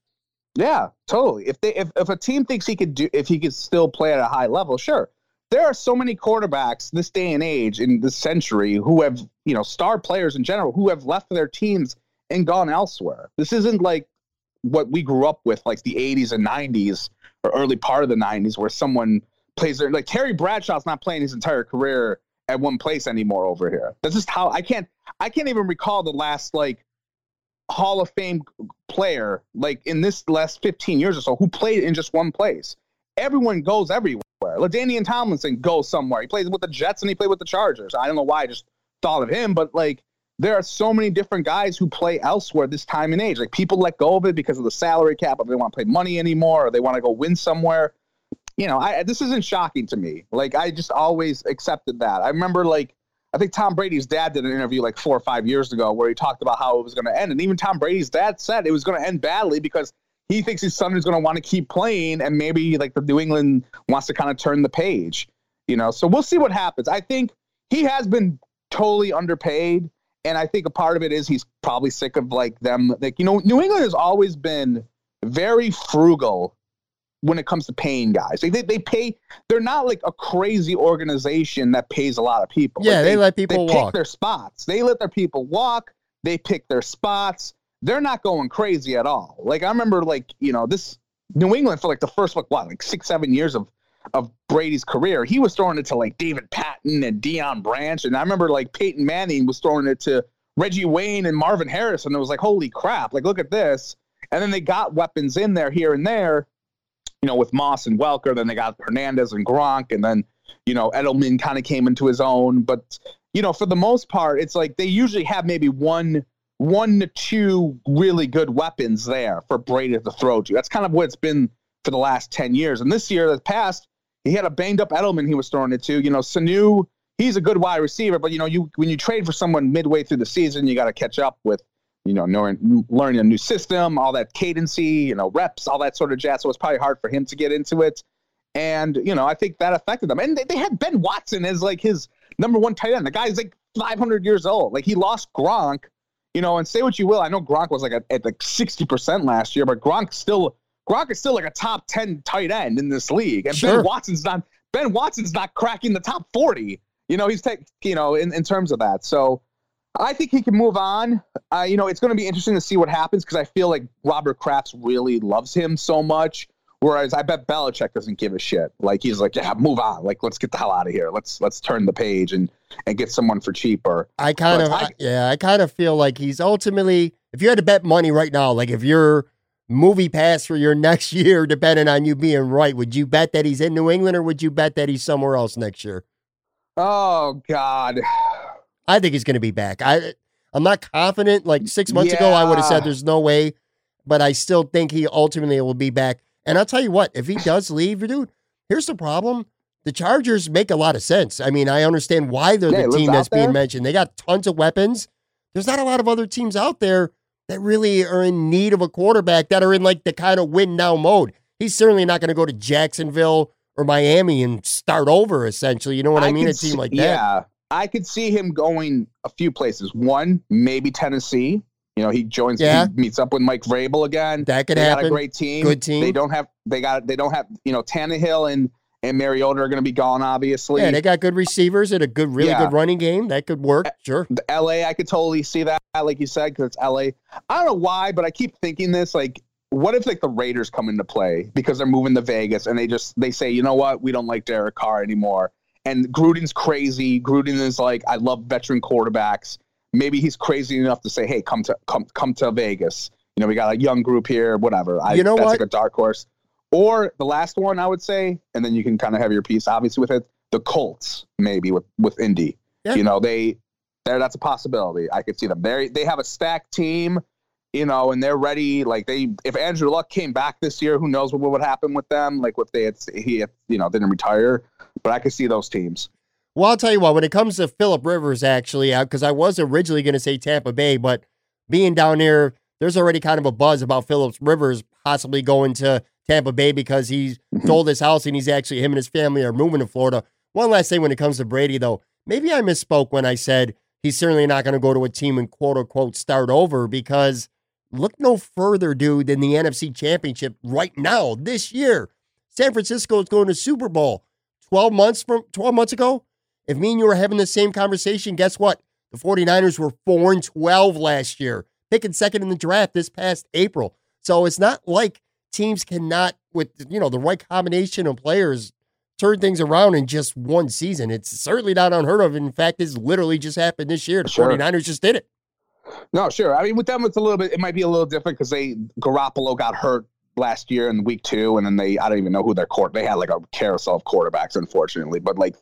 Yeah, totally. If they if, if a team thinks he could do if he could still play at a high level, sure. There are so many quarterbacks this day and age in this century who have, you know, star players in general who have left their teams and gone elsewhere. This isn't like what we grew up with, like the 80s and 90s, or early part of the '90s where someone plays there. Like Terry Bradshaw's not playing his entire career at one place anymore over here. That's just how I can't. I can't even recall the last like Hall of Fame player like in this last 15 years or so who played in just one place. Everyone goes everywhere. LaDainian Tomlinson goes somewhere. He plays with the Jets and he played with the Chargers. I don't know why I just thought of him, but like there are so many different guys who play elsewhere this time and age. Like people let go of it because of the salary cap, or they want to play money anymore, or they want to go win somewhere. You know, I this isn't shocking to me. Like I just always accepted that. I remember like I think Tom Brady's dad did an interview like four or five years ago where he talked about how it was going to end, and even Tom Brady's dad said it was going to end badly because he thinks his son is going to want to keep playing, and maybe like the New England wants to kind of turn the page. You know, so we'll see what happens. I think he has been totally underpaid. And I think a part of it is he's probably sick of like them. Like, you know, New England has always been very frugal when it comes to paying guys. Like they, they pay, they're not like a crazy organization that pays a lot of people. Yeah, like they, they, let people they walk. pick their spots. They let their people walk. They pick their spots. They're not going crazy at all. Like I remember, like you know, this New England for like the first like what, like six, seven years of of Brady's career, he was throwing it to like David Patten and Deion Branch, and I remember like Peyton Manning was throwing it to Reggie Wayne and Marvin Harris, and it was like, holy crap! Like look at this. And then they got weapons in there here and there, you know, with Moss and Welker. Then they got Hernandez and Gronk, and then you know Edelman kind of came into his own. But you know, for the most part, it's like they usually have maybe one one to two really good weapons there for Brady to throw to. That's kind of what it's been for the last 10 years. And this year that passed, he had a banged up Edelman he was throwing it to. You know, Sanu, he's a good wide receiver, but you know, you when you trade for someone midway through the season, you got to catch up with, you know, knowing, learning a new system, all that cadency, you know, reps, all that sort of jazz. So it's probably hard for him to get into it. And, you know, I think that affected them. And they, they had Ben Watson as like his number one tight end. The guy's like 500 years old. Like he lost Gronk, you know, and say what you will. I know Gronk was like at, at like 60% last year, but Gronk still Gronk is still like a top 10 tight end in this league. And Sure. Ben Watson's not Ben Watson's not cracking the top 40. You know, he's taking, you know, in, in terms of that. So I think he can move on. Uh, you know, it's going to be interesting to see what happens because I feel like Robert Kraft really loves him so much. Whereas I bet Belichick doesn't give a shit. Like he's like, yeah, move on. Like let's get the hell out of here. Let's let's turn the page and and get someone for cheaper. I kind But of, I- yeah, I kind of feel like he's ultimately, if you had to bet money right now, like if your movie pass for your next year depending on you being right, would you bet that he's in New England or would you bet that he's somewhere else next year? Oh God. I think he's going to be back. I, I'm not confident. Like six months ago, I would have said there's no way, but I still think he ultimately will be back. And I'll tell you what, if he does leave, dude, here's the problem. The Chargers make a lot of sense. I mean, I understand why they're Yeah, the team that's being mentioned. They got tons of weapons. There's not a lot of other teams out there that really are in need of a quarterback that are in like the kind of win now mode. He's certainly not going to go to Jacksonville or Miami and start over, essentially. You know what I, mean? A team see- like that. Yeah, I could see him going a few places. One, maybe Tennessee. You know, he joins, Yeah. he meets up with Mike Vrabel again. That could they got happen. a great team. Good team. They don't have. They got. They don't have. You know, Tannehill and and Mariota are going to be gone. Obviously, Yeah, they got good receivers and a good, really Yeah. good running game. That could work. Sure. the LA, I could totally see that, like you said, because it's LA. I don't know why, but I keep thinking this. Like, what if like the Raiders come into play because they're moving to Vegas and they just they say, you know what, we don't like Derek Carr anymore. And Gruden's crazy. Gruden is like, I love veteran quarterbacks. Maybe he's crazy enough to say, hey, come to come come to Vegas. You know, we got a young group here, whatever. I, You know that's what? like a dark horse. Or the last one, I would say, and then you can kind of have your piece, obviously, with it. The Colts, maybe with with Indy. Yeah. You know, they there that's a possibility. I could see them. They they have a stacked team, you know, and they're ready. Like they, if Andrew Luck came back this year, who knows what would happen with them? Like if they had he had, you know didn't retire, but I could see those teams. Well, I'll tell you what, when it comes to Philip Rivers, actually, because I was originally going to say Tampa Bay, but being down here, there's already kind of a buzz about Phillips Rivers possibly going to Tampa Bay because he's Mhm. sold his house and he's actually, him and his family are moving to Florida. One last thing when it comes to Brady, though, maybe I misspoke when I said he's certainly not going to go to a team and quote unquote start over because look no further, dude, than the NFC Championship right now, this year. San Francisco is going to Super Bowl 12 months from 12 months ago. If me and you were having the same conversation, guess what? The 49ers were 4 and 12 last year, picking second in the draft this past April. So it's not like teams cannot, with you know the right combination of players, turn things around in just one season. It's certainly not unheard of. In fact, it's literally just happened this year. The Sure. 49ers just did it. No, sure. I mean, with them, it's a little bit. It might be a little different because they Garoppolo got hurt last year in week two, and then they I don't even know who their court. They had like a carousel of quarterbacks, unfortunately. But like,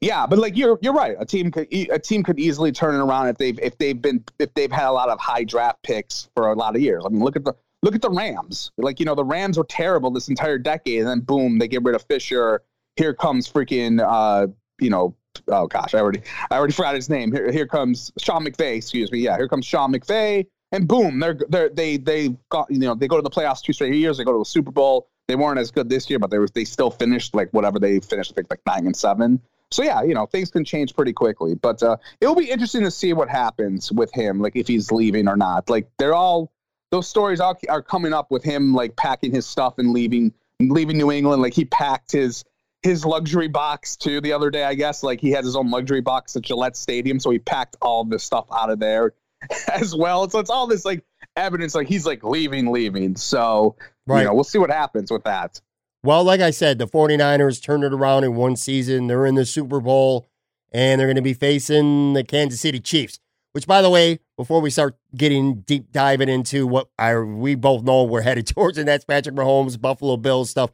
yeah, but like you're you're right. A team could a team could easily turn it around if they've if they've been if they've had a lot of high draft picks for a lot of years. I mean, look at the look at the Rams. Like you know, the Rams were terrible this entire decade, and then boom, they get rid of Fisher. Here comes freaking uh, you know, oh gosh, I already I already forgot his name. Here here comes Sean McVay. Excuse me. Yeah, here comes Sean McVay, and boom, they're they're they they got you know they go to the playoffs two straight years. They go to the Super Bowl. They weren't as good this year, but they were they still finished like whatever they finished. I think like nine and seven. So yeah, you know things can change pretty quickly. But uh, it'll be interesting to see what happens with him, like if he's leaving or not. Like they're all those stories all are coming up with him like packing his stuff and leaving leaving New England. Like he packed his his luxury box too the other day. I guess like he had his own luxury box at Gillette Stadium, so he packed all this stuff out of there as well. So it's all this like evidence like he's like leaving, leaving. So Right. you know we'll see what happens with that. Well, like I said, the 49ers turned it around in one season. They're in the Super Bowl, and they're going to be facing the Kansas City Chiefs. Which, by the way, before we start getting deep diving into what I we both know we're headed towards, and that's Patrick Mahomes, Buffalo Bills stuff,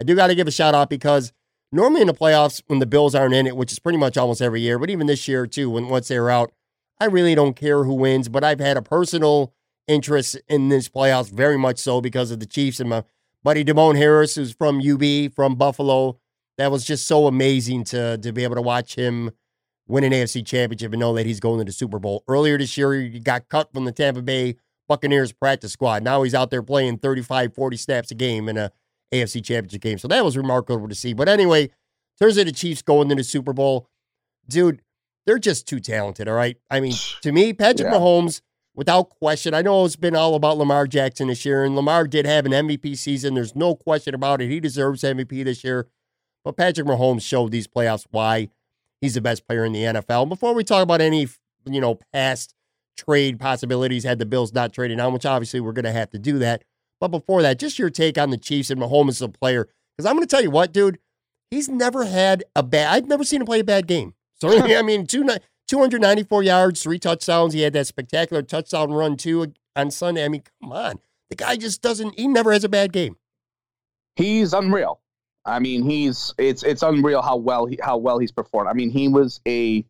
I do got to give a shout out because normally in the playoffs, when the Bills aren't in it, which is pretty much almost every year, but even this year too, when once they're out, I really don't care who wins. But I've had a personal interest in this playoffs, very much so because of the Chiefs and my buddy Demone Harris, who's from UB, from Buffalo. That was just so amazing to to be able to watch him win an AFC championship and know that he's going to the Super Bowl. Earlier this year, he got cut from the Tampa Bay Buccaneers practice squad. Now he's out there playing 35, 40 snaps a game in a AFC championship game. So that was remarkable to see. But anyway, terms of the Chiefs going to the Super Bowl, dude, they're just too talented, all right? I mean, to me, Patrick Yeah. Mahomes, without question, I know it's been all about Lamar Jackson this year, and Lamar did have an MVP season. There's no question about it. He deserves MVP this year. But Patrick Mahomes showed these playoffs why he's the best player in the NFL. Before we talk about any, you know, past trade possibilities, had the Bills not traded down, which obviously we're going to have to do that. But before that, just your take on the Chiefs and Mahomes as a player. Because I'm going to tell you what, dude, he's never had a bad, I've never seen him play a bad game. So, I mean, two, 294 yards, three touchdowns. He had that spectacular touchdown run, too, on Sunday. I mean, come on. The guy just doesn't, he never has a bad game. he's unreal. I mean, he's it's it's unreal how well he how well he's performed. I mean, he was a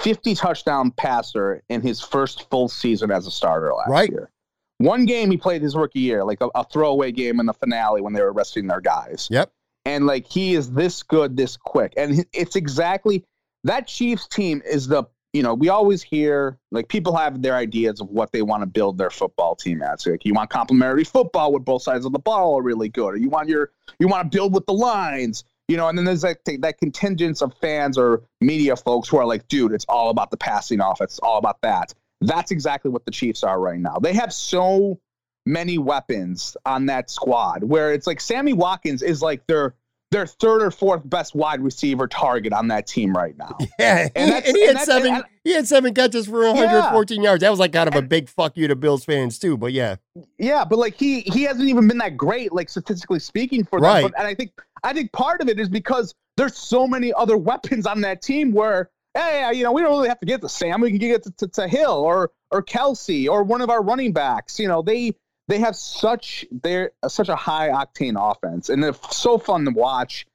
50 touchdown passer in his first full season as a starter last Right. year. One game he played his rookie year, like a, a throwaway game in the finale when they were resting their guys. Yep. And like he is this good, this quick, and it's exactly that Chiefs team is the you know we always hear like people have their ideas of what they want to build their football team at. So like you want complementary football with both sides of the ball are really good, or you want your you want to build with the lines, you know. And then there's that that contingent of fans or media folks who are like, dude, it's all about the passing offense, it's all about that. That's exactly what the Chiefs are right now. They have so many weapons on that squad where it's like Sammy Watkins is like their their third or fourth best wide receiver target on that team right now. Yeah, And and, he had seven. and- he had seven catches for 114 yards. That was like kind of a big fuck you to Bills fans too. But yeah, Yeah, but like he he hasn't even been that great, like statistically speaking, for them. Right. But, and I think I think part of it is because there's so many other weapons on that team where hey, you know, we don't really have to get to Sam. We can get to, to, to Hill or or Kelce or one of our running backs. You know, they they have such they're such a high octane offense, and they're so fun to watch.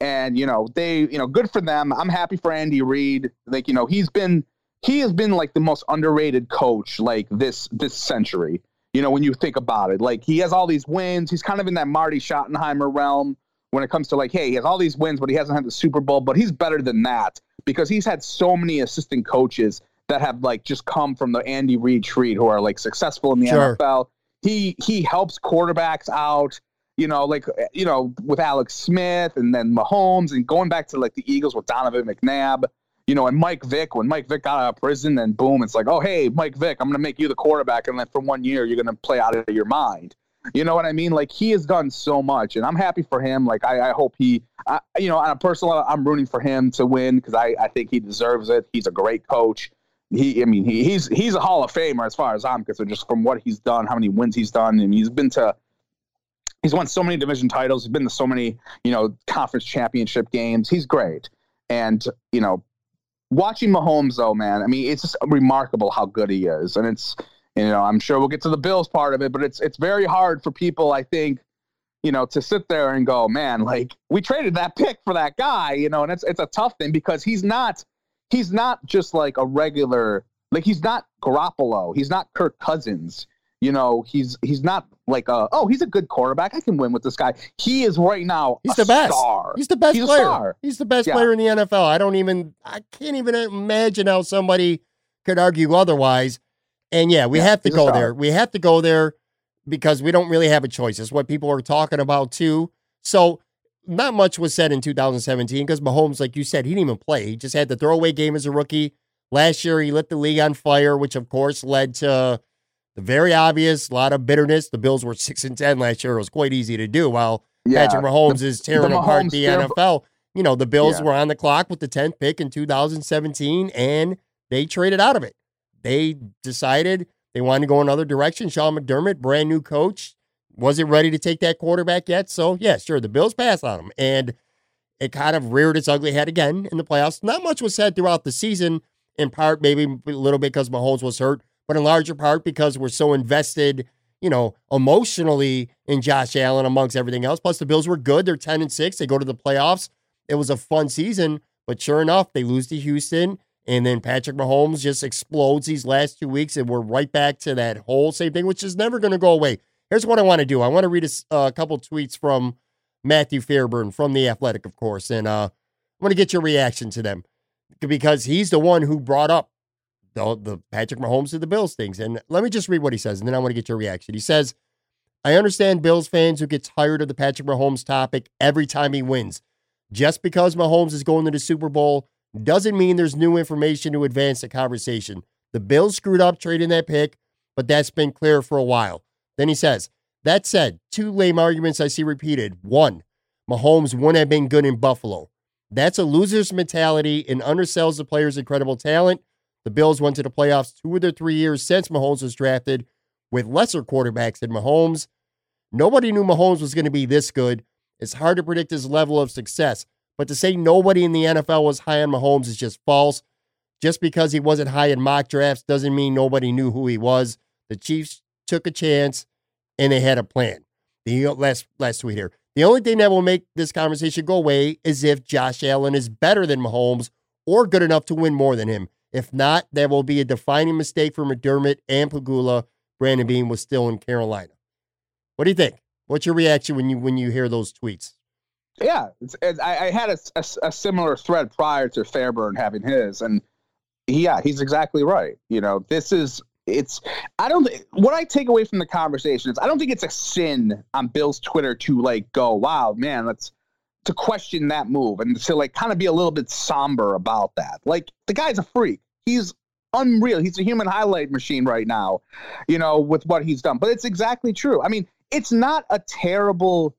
And you know, they you know, good for them. I'm happy for Andy Reid. Like you know, he's been he has been like the most underrated coach like this this century. You know, when you think about it, like he has all these wins. He's kind of in that Marty Schottenheimer realm when it comes to like, hey, he has all these wins, but he hasn't had the Super Bowl. But he's better than that because he's had so many assistant coaches that have like just come from the Andy Reid tree who are like successful in the Sure. NFL. He he helps quarterbacks out. You know, like you know, with Alex Smith and then Mahomes, and going back to like the Eagles with Donovan McNabb you know, and Mike Vick, when Mike Vick got out of prison, then boom, it's like, oh, hey, Mike Vick, I'm to make you the quarterback. And then for one year, you're to play out of your mind. You know what I mean? Like, he has done so much, and I'm happy for him. Like, I, I hope he, I, you know, on a personal I'm rooting for him to win because I, I think he deserves it. He's a great coach. He, I mean, he, he's he's a Hall of Famer as far as I'm concerned, just from what he's done, how many wins he's done. and he's been to He's won so many division titles. He's been to so many, you know, conference championship games. He's great. And, you know, watching Mahomes though, man, I mean, it's just remarkable how good he is. And it's, you know, I'm sure we'll get to the Bills part of it, but it's it's very hard for people, I think, you know, to sit there and go, man, like we traded that pick for that guy, you know, and it's it's a tough thing because he's not he's not just like a regular like he's not Garoppolo, he's not Kirk Cousins, you know, he's he's not like a oh he's a good quarterback, I can win with this guy. He is right now. He's the best. Star. He's the best He's player. He's the best Yeah. player in the NFL. I don't even I can't even imagine how somebody could argue otherwise. And yeah, we Yeah, have to go there. We have to go there because we don't really have a choice. It's what people are talking about too. So not much was said in 2017 because Mahomes, like you said, he didn't even play. He just had the throwaway game as a rookie. Last year, he lit the league on fire, which of course led to the very obvious a lot of bitterness. The Bills were six and ten last year. It was quite easy to do. While Yeah. Patrick Mahomes is tearing the apart Mahomes the NFL. You know, the Bills Yeah. were on the clock with the 10th pick in 2017, and they traded out of it. They decided they wanted to go another direction. Sean McDermott, brand new coach, wasn't ready to take that quarterback yet. So, yeah, sure, the Bills passed on him. And it kind of reared its ugly head again in the playoffs. Not much was said throughout the season, in part, maybe a little bit because Mahomes was hurt, but in larger part because we're so invested you know, emotionally in Josh Allen amongst everything else. Plus, the Bills were good. They're 10 and 6. They go to the playoffs. It was a fun season, but sure enough, they lose to Houston. And then Patrick Mahomes just explodes these last two weeks, and we're right back to that whole same thing, which is never going to go away. Here's what I want to do I want to read a couple tweets from Matthew Fairburn from The Athletic, of course, and uh, I want to get your reaction to them because he's the one who brought up the, the Patrick Mahomes to the Bills things. And let me just read what he says, and then I want to get your reaction. He says, I understand Bills fans who get tired of the Patrick Mahomes topic every time he wins. Just because Mahomes is going to the Super Bowl doesn't mean there's new information to advance the conversation. The Bills screwed up trading that pick, but that's been clear for a while. Then he says, That said, two lame arguments I see repeated. One, Mahomes wouldn't have been good in Buffalo. That's a loser's mentality and undersells the player's incredible talent. The Bills went to the playoffs two of their three years since Mahomes was drafted with lesser quarterbacks than Mahomes. Nobody knew Mahomes was going to be this good. It's hard to predict his level of success, but to say nobody in the NFL was high on Mahomes is just false. Just because he wasn't high in mock drafts doesn't mean nobody knew who he was. The Chiefs took a chance and they had a plan. The last last tweet here. The only thing that will make this conversation go away is if Josh Allen is better than Mahomes or good enough to win more than him. If not, that will be a defining mistake for McDermott and Pegula. Brandon Beane was still in Carolina. What do you think? What's your reaction when you when you hear those tweets? Yeah, it's, it's, I, I had a, a, a similar thread prior to Fairburn having his, and yeah, he's exactly right. You know, this is it's. I don't. thi- What I take away from the conversation is I don't think it's a sin on Bill's Twitter to like go, wow, man, let's to question that move and to like kind of be a little bit somber about that. Like the guy's a freak. He's unreal. He's a human highlight machine right now, you know, with what he's done. But it's exactly true. I mean, it's not a terrible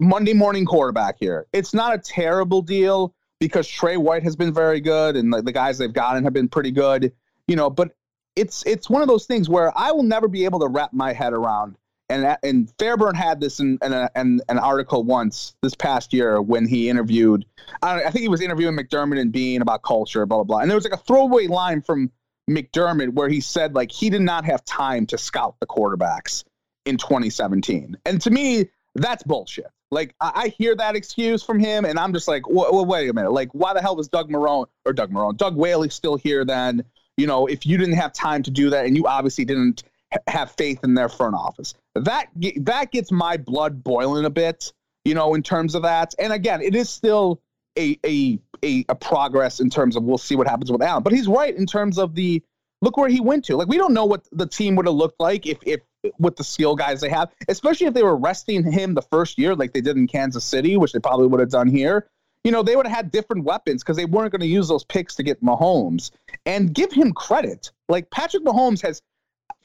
Monday morning quarterback here. It's not a terrible deal because Tre White has been very good and the, the guys they've gotten have been pretty good, you know, but it's it's one of those things where I will never be able to wrap my head around and and Fairburn had this in, in, a, in an article once this past year when he interviewed I, I think he was interviewing McDermott and Beane about culture blah blah blah. And there was like a throwaway line from McDermott where he said like he did not have time to scout the quarterbacks in 2017 and to me that's bullshit. Like I, I hear that excuse from him and I'm just like wait a minute. Like why the hell was Doug Marrone or Doug Marrone Doug Whaley still here then you know if you didn't have time to do that and you obviously didn't ha- have faith in their front office. That that gets my blood boiling a bit, you know, in terms of that. And again, it is still a a a, a progress in terms of we'll see what happens with Allen. But he's right in terms of the look where he went to. Like we don't know what the team would have looked like if if with the skill guys they have, especially if they were resting him the first year like they did in Kansas City, which they probably would have done here. You know, they would have had different weapons because they weren't going to use those picks to get Mahomes. And give him credit. Like Patrick Mahomes has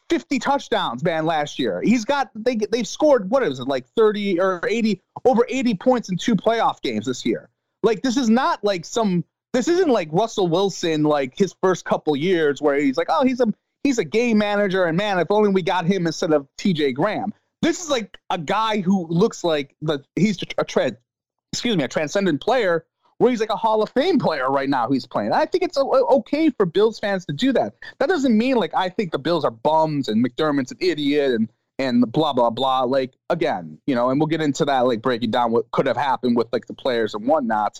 50 touchdowns, man, last year. He's got they they've scored what is it like 30 or 80 over 80 points in two playoff games this year. Like this is not like some this isn't like Russell Wilson like his first couple years where he's like, "Oh, he's a he's a game manager and man, if only we got him instead of TJ Graham." This is like a guy who looks like the he's a trend, excuse me, a transcendent player where he's like a Hall of Fame player right now He's playing. I think it's okay for Bills fans to do that. That doesn't mean like I think the Bills are bums and McDermott's an idiot and and blah blah blah. Like again, you know, and we'll get into that like breaking down what could have happened with like the players and whatnot.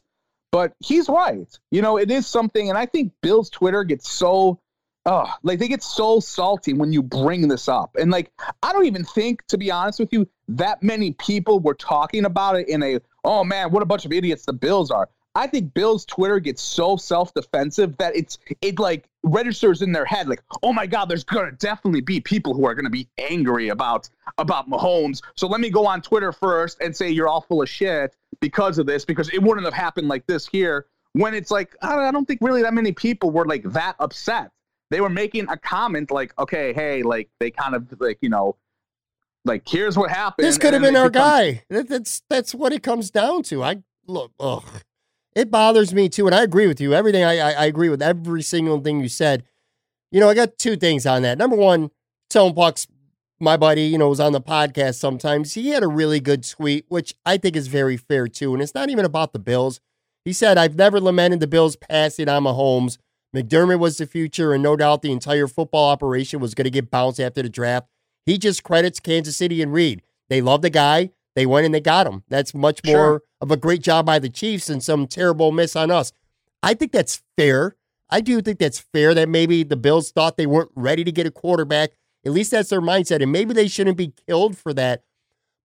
But he's right. You know, it is something, and I think Bill's Twitter gets so oh, like they get so salty when you bring this up. And like, I don't even think, to be honest with you, that many people were talking about it in a, oh man, what a bunch of idiots the Bills are. I think Bill's Twitter gets so self-defensive that it's it like registers in their head like, oh my God, there's gonna definitely be people who are gonna be angry about about Mahomes. So let me go on Twitter first and say you're all full of shit because of this, because it wouldn't have happened like this here. When it's like, I don't think really that many people were like that upset they were making a comment like, okay, hey, like they kind of like, you know, like here's what happened. This could have been our becomes- guy. That's that's what it comes down to. I look, ugh. It bothers me too, and I agree with you. Everything I, I, I agree with every single thing you said. You know, I got two things on that. Number one, Tone Pucks, my buddy, you know, was on the podcast sometimes. He had a really good tweet, which I think is very fair too. And it's not even about the Bills. He said, I've never lamented the Bills passing on Mahomes McDermott was the future, and no doubt the entire football operation was going to get bounced after the draft. He just credits Kansas City and Reid. They love the guy. They went and they got him. That's much more sure. of a great job by the Chiefs than some terrible miss on us. I think that's fair. I do think that's fair that maybe the Bills thought they weren't ready to get a quarterback. At least that's their mindset. And maybe they shouldn't be killed for that.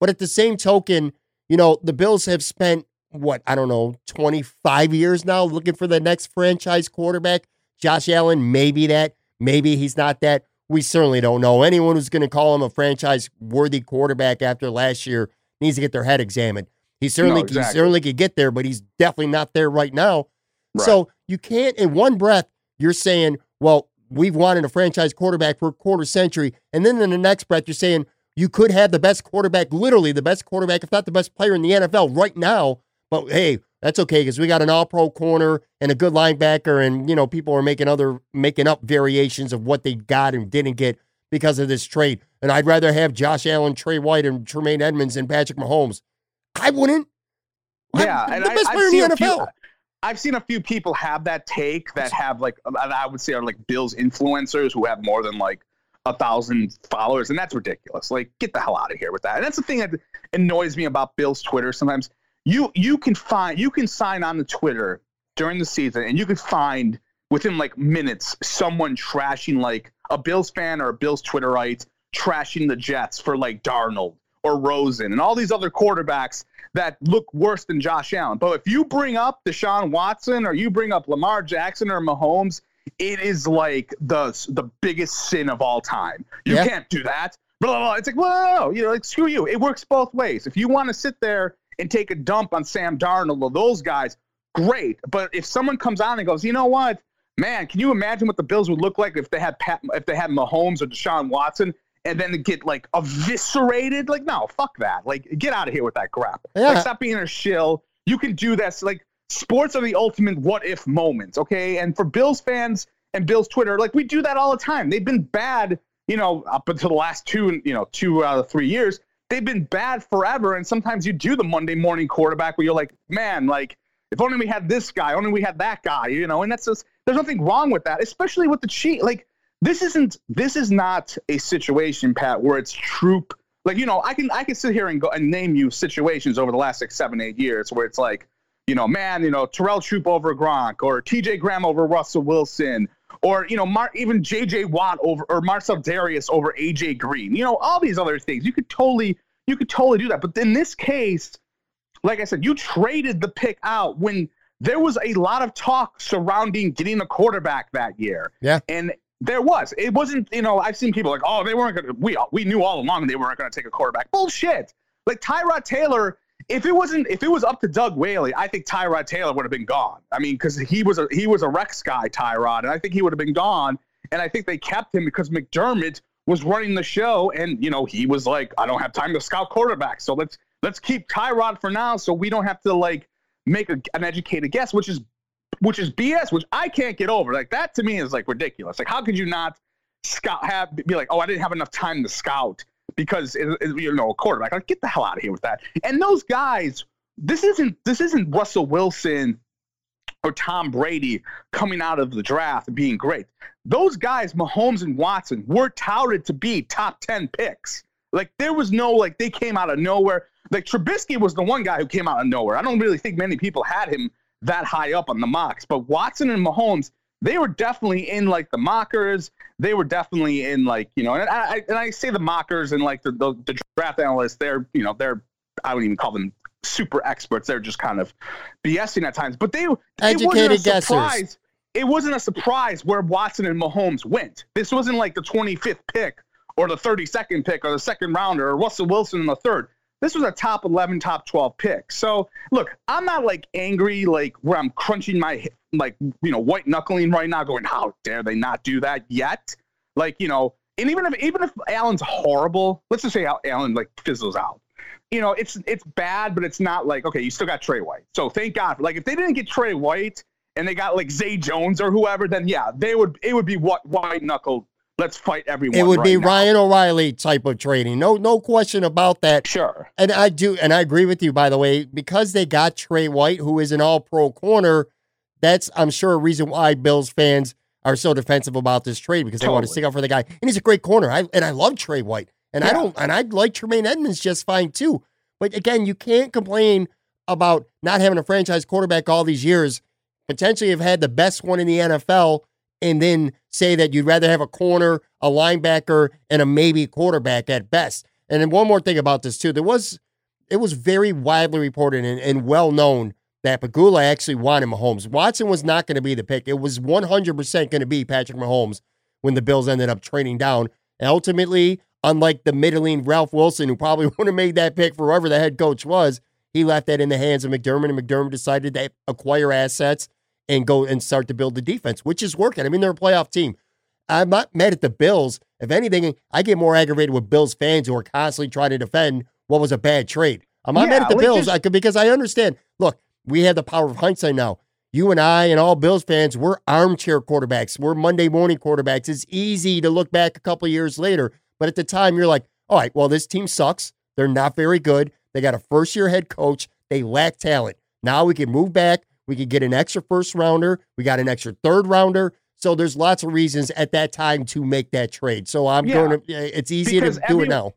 But at the same token, you know, the Bills have spent, what, I don't know, 25 years now looking for the next franchise quarterback. Josh Allen, maybe that, maybe he's not that. We certainly don't know. Anyone who's going to call him a franchise worthy quarterback after last year needs to get their head examined. He certainly, no, exactly. he certainly could get there, but he's definitely not there right now. Right. So you can't, in one breath, you're saying, well, we've wanted a franchise quarterback for a quarter century. And then in the next breath, you're saying you could have the best quarterback, literally the best quarterback, if not the best player in the NFL right now. But hey, that's okay because we got an all-pro corner and a good linebacker, and you know people are making other making up variations of what they got and didn't get because of this trade. And I'd rather have Josh Allen, Tre White, and Tremaine Edmunds and Patrick Mahomes. I wouldn't. Yeah, I'm and the best I, player I've in the NFL. Few, I've seen a few people have that take that have like um, I would say are like Bills influencers who have more than like a thousand followers, and that's ridiculous. Like, get the hell out of here with that. And that's the thing that annoys me about Bill's Twitter sometimes you you can find you can sign on to Twitter during the season and you could find within like minutes someone trashing like a Bills fan or a Bills Twitterite trashing the Jets for like Darnold or Rosen and all these other quarterbacks that look worse than Josh Allen. But if you bring up Deshaun Watson or you bring up Lamar Jackson or Mahomes, it is like the the biggest sin of all time. You yeah. can't do that. Blah, blah, blah. It's like, whoa, you know, like screw you. It works both ways. If you want to sit there and take a dump on Sam Darnold or those guys, great. But if someone comes on and goes, you know what, man, can you imagine what the Bills would look like if they had Pat, if they had Mahomes or Deshaun Watson? And then get like eviscerated, like no, fuck that. Like get out of here with that crap. Yeah. Like stop being a shill. You can do this. Like sports are the ultimate what if moments, okay? And for Bills fans and Bills Twitter, like we do that all the time. They've been bad, you know, up until the last two, you know, two out of three years they've been bad forever. And sometimes you do the Monday morning quarterback where you're like, man, like if only we had this guy, only we had that guy, you know. And that's just there's nothing wrong with that, especially with the cheat. Like this isn't this is not a situation, Pat, where it's Troup. Like you know, I can I can sit here and go and name you situations over the last six, seven, eight years where it's like, you know, man, you know, Torell Troup over Gronk or T.J. Graham over Russell Wilson or you know, Mar- even J.J. Watt over or Marcell Dareus over A.J. Green. You know, all these other things. You could totally, you could totally do that. But in this case, like I said, you traded the pick out when there was a lot of talk surrounding getting a quarterback that year. Yeah, and there was. It wasn't. You know, I've seen people like, oh, they weren't going to. We we knew all along they weren't going to take a quarterback. Bullshit. Like Tyrod Taylor if it wasn't if it was up to Doug Whaley, I think Tyrod Taylor would have been gone. I mean, because he was a he was a Rex guy, Tyrod, and I think he would have been gone. And I think they kept him because McDermott was running the show, and you know he was like, I don't have time to scout quarterbacks, so let's let's keep Tyrod for now, so we don't have to like make a, an educated guess, which is which is BS, which I can't get over. Like that to me is like ridiculous. Like how could you not scout have be like, oh, I didn't have enough time to scout because you know a quarterback. Like, get the hell out of here with that. And those guys, this isn't this isn't Russell Wilson or Tom Brady coming out of the draft and being great. Those guys, Mahomes and Watson, were touted to be top 10 picks. Like there was no like they came out of nowhere. Like Trubisky was the one guy who came out of nowhere. I don't really think many people had him that high up on the mocks, but Watson and Mahomes, they were definitely in like the mockers. They were definitely in like you know, and I and I say the mockers and like the, the, the draft analysts. They're you know they're I don't even call them super experts. They're just kind of BSing at times. But they educated it guessers. It wasn't a surprise where Watson and Mahomes went. This wasn't like the 25th pick or the 32nd pick or the second rounder or Russell Wilson in the third. This was a top 11, top 12 pick. So look, I'm not like angry, like where I'm crunching my, like, you know, white knuckling right now, going, how dare they not do that yet? Like, you know, and even if even if Allen's horrible, let's just say Allen like fizzles out you know, it's it's bad, but it's not like okay, you still got Tre White. So thank God. Like if they didn't get Tre White and they got like Zay Jones or whoever, then yeah, they would it would be what white knuckle. Let's fight everyone. It would right be now. Ryan O'Reilly type of trading. No, no question about that. Sure. And I do, and I agree with you, by the way, because they got Tre White, who is an all pro corner. That's, I'm sure, a reason why Bills fans are so defensive about this trade because they want to stick up for the guy. And he's a great corner. I, and I love Tre White. And I don't, and I like Tremaine Edmunds just fine too. But again, you can't complain about not having a franchise quarterback all these years. Potentially have had the best one in the NFL and then say that you'd rather have a corner, a linebacker, and a maybe quarterback at best. And then one more thing about this too, there was it was very widely reported and, and well known that Pegula actually wanted Mahomes. Watson was not going to be the pick. It was 100% going to be Patrick Mahomes when the Bills ended up trading down. And ultimately, unlike the middling Ralph Wilson, who probably would have made that pick for whoever the head coach was, he left that in the hands of McDermott, and McDermott decided to acquire assets and go and start to build the defense, which is working. I mean, they're a playoff team. I'm not mad at the Bills. If anything, I get more aggravated with Bills fans who are constantly trying to defend what was a bad trade. I'm not Yeah, mad at the Bills just- I could, because I understand. Look, we have the power of hindsight now. You and I and all Bills fans, we're armchair quarterbacks. We're Monday morning quarterbacks. It's easy to look back a couple of years later, but at the time, you're like, all right, well, this team sucks. They're not very good. They got a first year head coach. They lack talent. Now we can move back. We could get an extra first rounder. We got an extra third rounder. So there's lots of reasons at that time to make that trade. So I'm Yeah. going to. It's easy to do every- it now.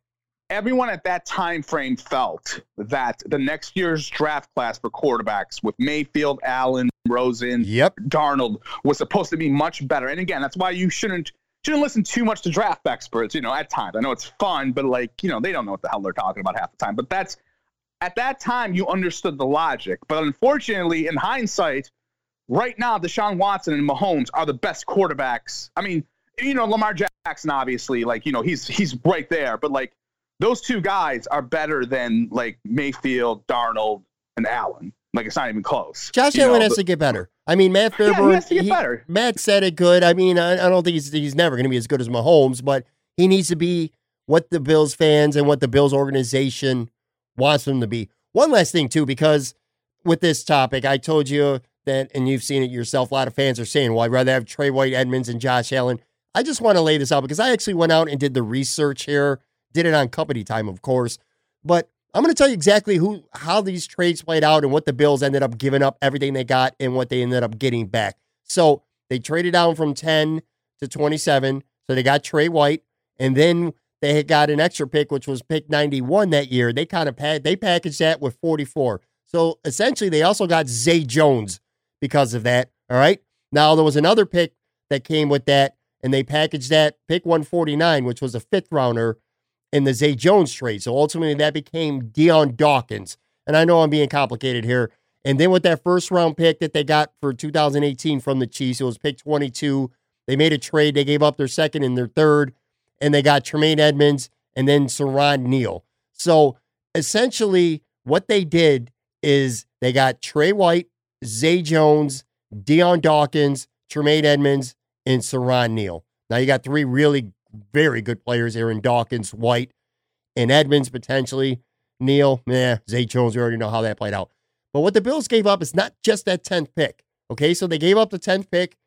Everyone at that time frame felt that the next year's draft class for quarterbacks with Mayfield, Allen, Rosen, Yep. Darnold was supposed to be much better. And again, that's why you shouldn't shouldn't listen too much to draft experts. You know, at times I know it's fun, but like you know they don't know what the hell they're talking about half the time. But that's at that time you understood the logic. But unfortunately, in hindsight, right now Deshaun Watson and Mahomes are the best quarterbacks. I mean, you know Lamar Jackson obviously, like you know he's he's right there, but like those two guys are better than like Mayfield, Darnold, and Allen. Like it's not even close. Josh Allen know, has but- to get better. I mean, Matt Yeah, he has to get better. Matt said it good. I mean, I, I don't think he's he's never going to be as good as Mahomes, but he needs to be what the Bills fans and what the Bills organization wants them to be. One last thing too, because with this topic, I told you that, and you've seen it yourself. A lot of fans are saying, "Well, I'd rather have Tre White, Edmunds, and Josh Allen." I just want to lay this out because I actually went out and did the research here. Did it on company time, of course, but I'm going to tell you exactly who, how these trades played out and what the Bills ended up giving up, everything they got, and what they ended up getting back. So they traded down from 10 to 27. So they got Trey White, and then they had got an extra pick, which was pick 91 that year. They kind of had they packaged that with 44. So essentially, they also got Zay Jones because of that. All right. Now there was another pick that came with that, and they packaged that pick 149, which was a fifth rounder in the Zay Jones trade. So ultimately, that became Dion Dawkins. And I know I'm being complicated here. And then with that first round pick that they got for 2018 from the Chiefs, it was pick 22. They made a trade. They gave up their second and their third, and they got Tremaine Edmunds and then Siran Neal. So essentially, what they did is they got Tre White, Zay Jones, Dion Dawkins, Tremaine Edmunds, and Siran Neal. Now you got three really very good players in Dawkins, White, and Edmunds potentially. Neal, yeah, Zay Jones, we already know how that played out. But what the Bills gave up is not just that 10th pick. Okay, so they gave up the 10th pick,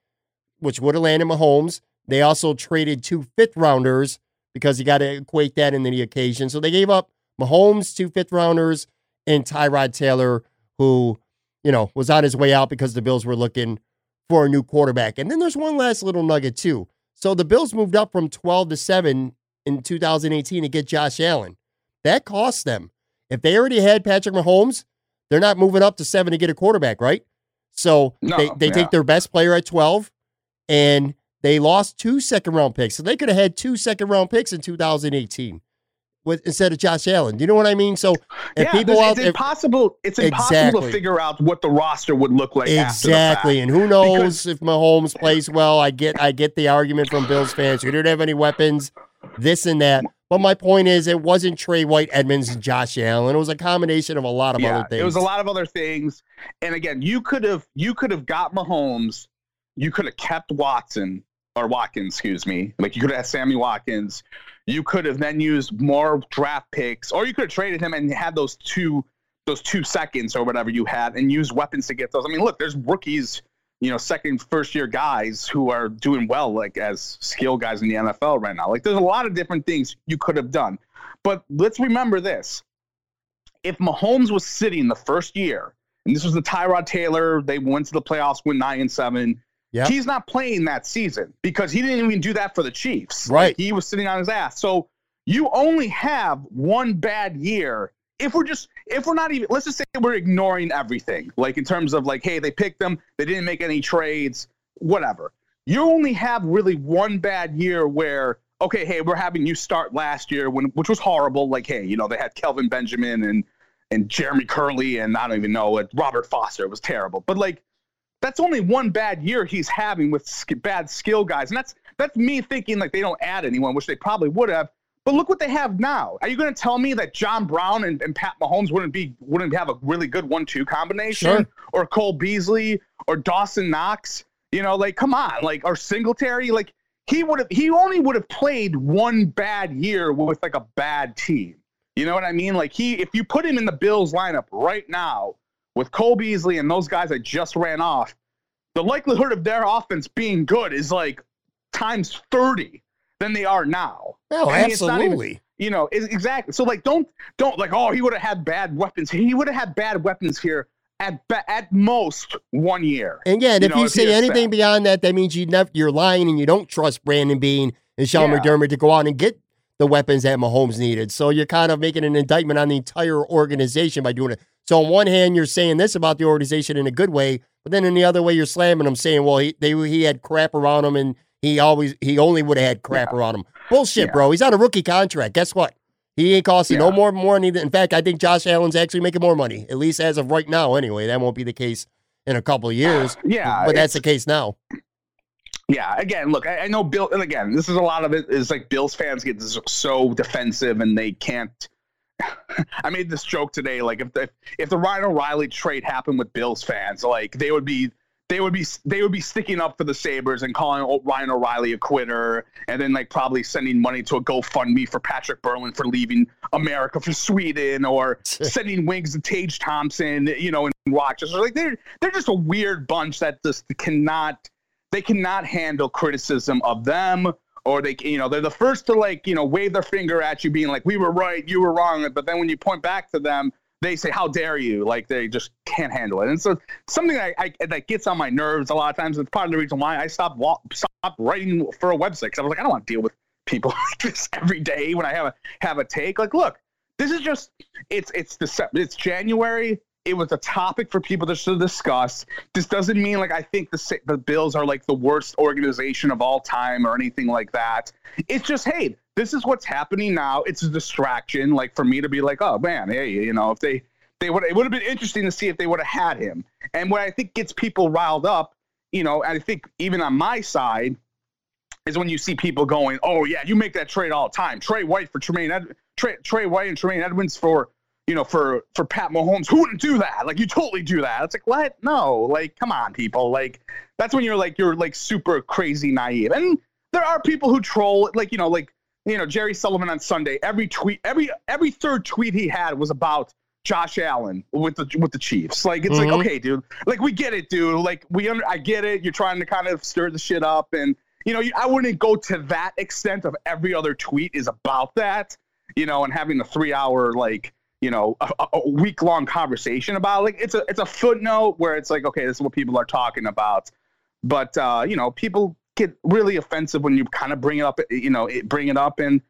which would have landed Mahomes. They also traded two fifth rounders because you got to equate that in the occasion. So they gave up Mahomes, two fifth rounders, and Tyrod Taylor, who, you know, was on his way out because the Bills were looking for a new quarterback. And then there's one last little nugget, too. So the Bills moved up from 12 to 7 in 2018 to get Josh Allen. That cost them. If they already had Patrick Mahomes, they're not moving up to 7 to get a quarterback, right? So No, they, they yeah. take their best player at 12 and they lost two second round picks. So they could have had two second round picks in 2018 with instead of Josh Allen. Do you know what I mean? So if yeah, people out it's if, impossible. It's impossible Exactly. to figure out what the roster would look like. Exactly. And who knows if Mahomes plays well. I get I get the argument from Bills fans. We didn't have any weapons, this and that. But my point is it wasn't Tre White, Edmunds, and Josh Allen. It was a combination of a lot of yeah, other things. it was a lot of other things. And again, you could have you could have got Mahomes. You could have kept Watson or Watkins, excuse me. Like you could have had Sammy Watkins. You could have then used more draft picks, or you could have traded him and had those two those two seconds or whatever you had, and used weapons to get those. I mean, look, there's rookies, you know, second, first year guys who are doing well, like as skill guys in the NFL right now. Like there's a lot of different things you could have done. But let's remember this if Mahomes was sitting the first year, and this was the Tyrod Taylor, they went to the playoffs, went nine and seven. Yep. He's not playing that season because he didn't even do that for the Chiefs. Right. He was sitting on his ass. So you only have one bad year. If we're just, if we're not even, let's just say we're ignoring everything, like in terms of like, hey, they picked them, they didn't make any trades, whatever. You only have really one bad year where, okay, hey, we're having you start last year when, which was horrible. Like, hey, you know, they had Kelvin Benjamin and and Jeremy Kerley and I don't even know what Robert Foster. It was terrible. But like that's only one bad year he's having with sk- bad skill guys, and that's that's me thinking like they don't add anyone, which they probably would have. But look what they have now. Are you going to tell me that John Brown and, and Pat Mahomes wouldn't be wouldn't have a really good one-two combination, Sure. or Cole Beasley or Dawson Knox? You know, like come on, like or Singletary, like he would have he only would have played one bad year with like a bad team. You know what I mean? Like he, if you put him in the Bills lineup right now with Cole Beasley and those guys I just ran off, the likelihood of their offense being good is like times 30 than they are now. Oh, I mean, it's even- absolutely. You know, it- exactly. So like, don't don't like, oh, he would have had bad weapons. He would have had bad weapons here at ba- at most one year. And again, you if know, you if say anything bad. beyond that, that means you never you're lying and you don't trust Brandon Beane and Sean Yeah. McDermott to go out and get the weapons that Mahomes needed. So you're kind of making an indictment on the entire organization by doing it. So on one hand, you're saying this about the organization in a good way, but then in the other way, you're slamming them, saying, "Well, he they he had crap around him, and he always he only would have had crap around him." Bullshit, Yeah. bro. He's on a rookie contract. Guess what? He ain't costing no more money. Than, in fact, I think Josh Allen's actually making more money, at least as of right now. Anyway, that won't be the case in a couple of years. Yeah, but that's the case now. Yeah, again, look, I, I know Bill, and again, this is a lot of it is like Bills fans get so defensive and they can't. I made this joke today, like if the if the Ryan O'Reilly trade happened with Bills fans, like they would be they would be they would be sticking up for the Sabres and calling Ryan O'Reilly a quitter, and then like probably sending money to a GoFundMe for Patrik Berglund for leaving America for Sweden, or sending wings to Tage Thompson, you know, in Rochester. Like they're they're just a weird bunch that just cannot they cannot handle criticism of them or they you know they're the first to like you know wave their finger at you being like we were right you were wrong but then when you point back to them they say how dare you? Like they just can't handle it. And so something that I, that gets on my nerves a lot of times it's part of the reason why i stopped stopped writing for a website because i was like i don't want to deal with people like this every day when i have a have a take. Like look this is just it's it's the it's january it was a topic for people to discuss. This doesn't mean like I think the the Bills are like the worst organization of all time or anything like that. It's just hey, this is what's happening now. It's a distraction, like for me to be like, oh man, hey, you know, if they they would it would have been interesting to see if they would have had him. And what I think gets people riled up, you know, and I think even on my side is when you see people going, oh yeah, you make that trade all the time. Tre White for Tremaine Ed- Tre, Tre White and Tremaine Edmunds for you know, for for Pat Mahomes, who wouldn't do that? Like you totally do that. It's like what? No, like come on, people. Like that's when you're like you're like super crazy naive. And there are people who troll, like you know, like you know Jerry Sullivan on Sunday. Every tweet, every every third tweet he had was about Josh Allen with the with the Chiefs. Like it's Mhm. like okay, dude. Like we get it, dude. Like we under, I get it. You're trying to kind of stir the shit up and. you know, I wouldn't go to that extent of every other tweet is about that, you know, and having a three hour like you know a, a week long conversation about like it's a it's a footnote where it's like okay, this is what people are talking about, but uh, you know, people get really offensive when you kind of bring it up, you know, bring it up and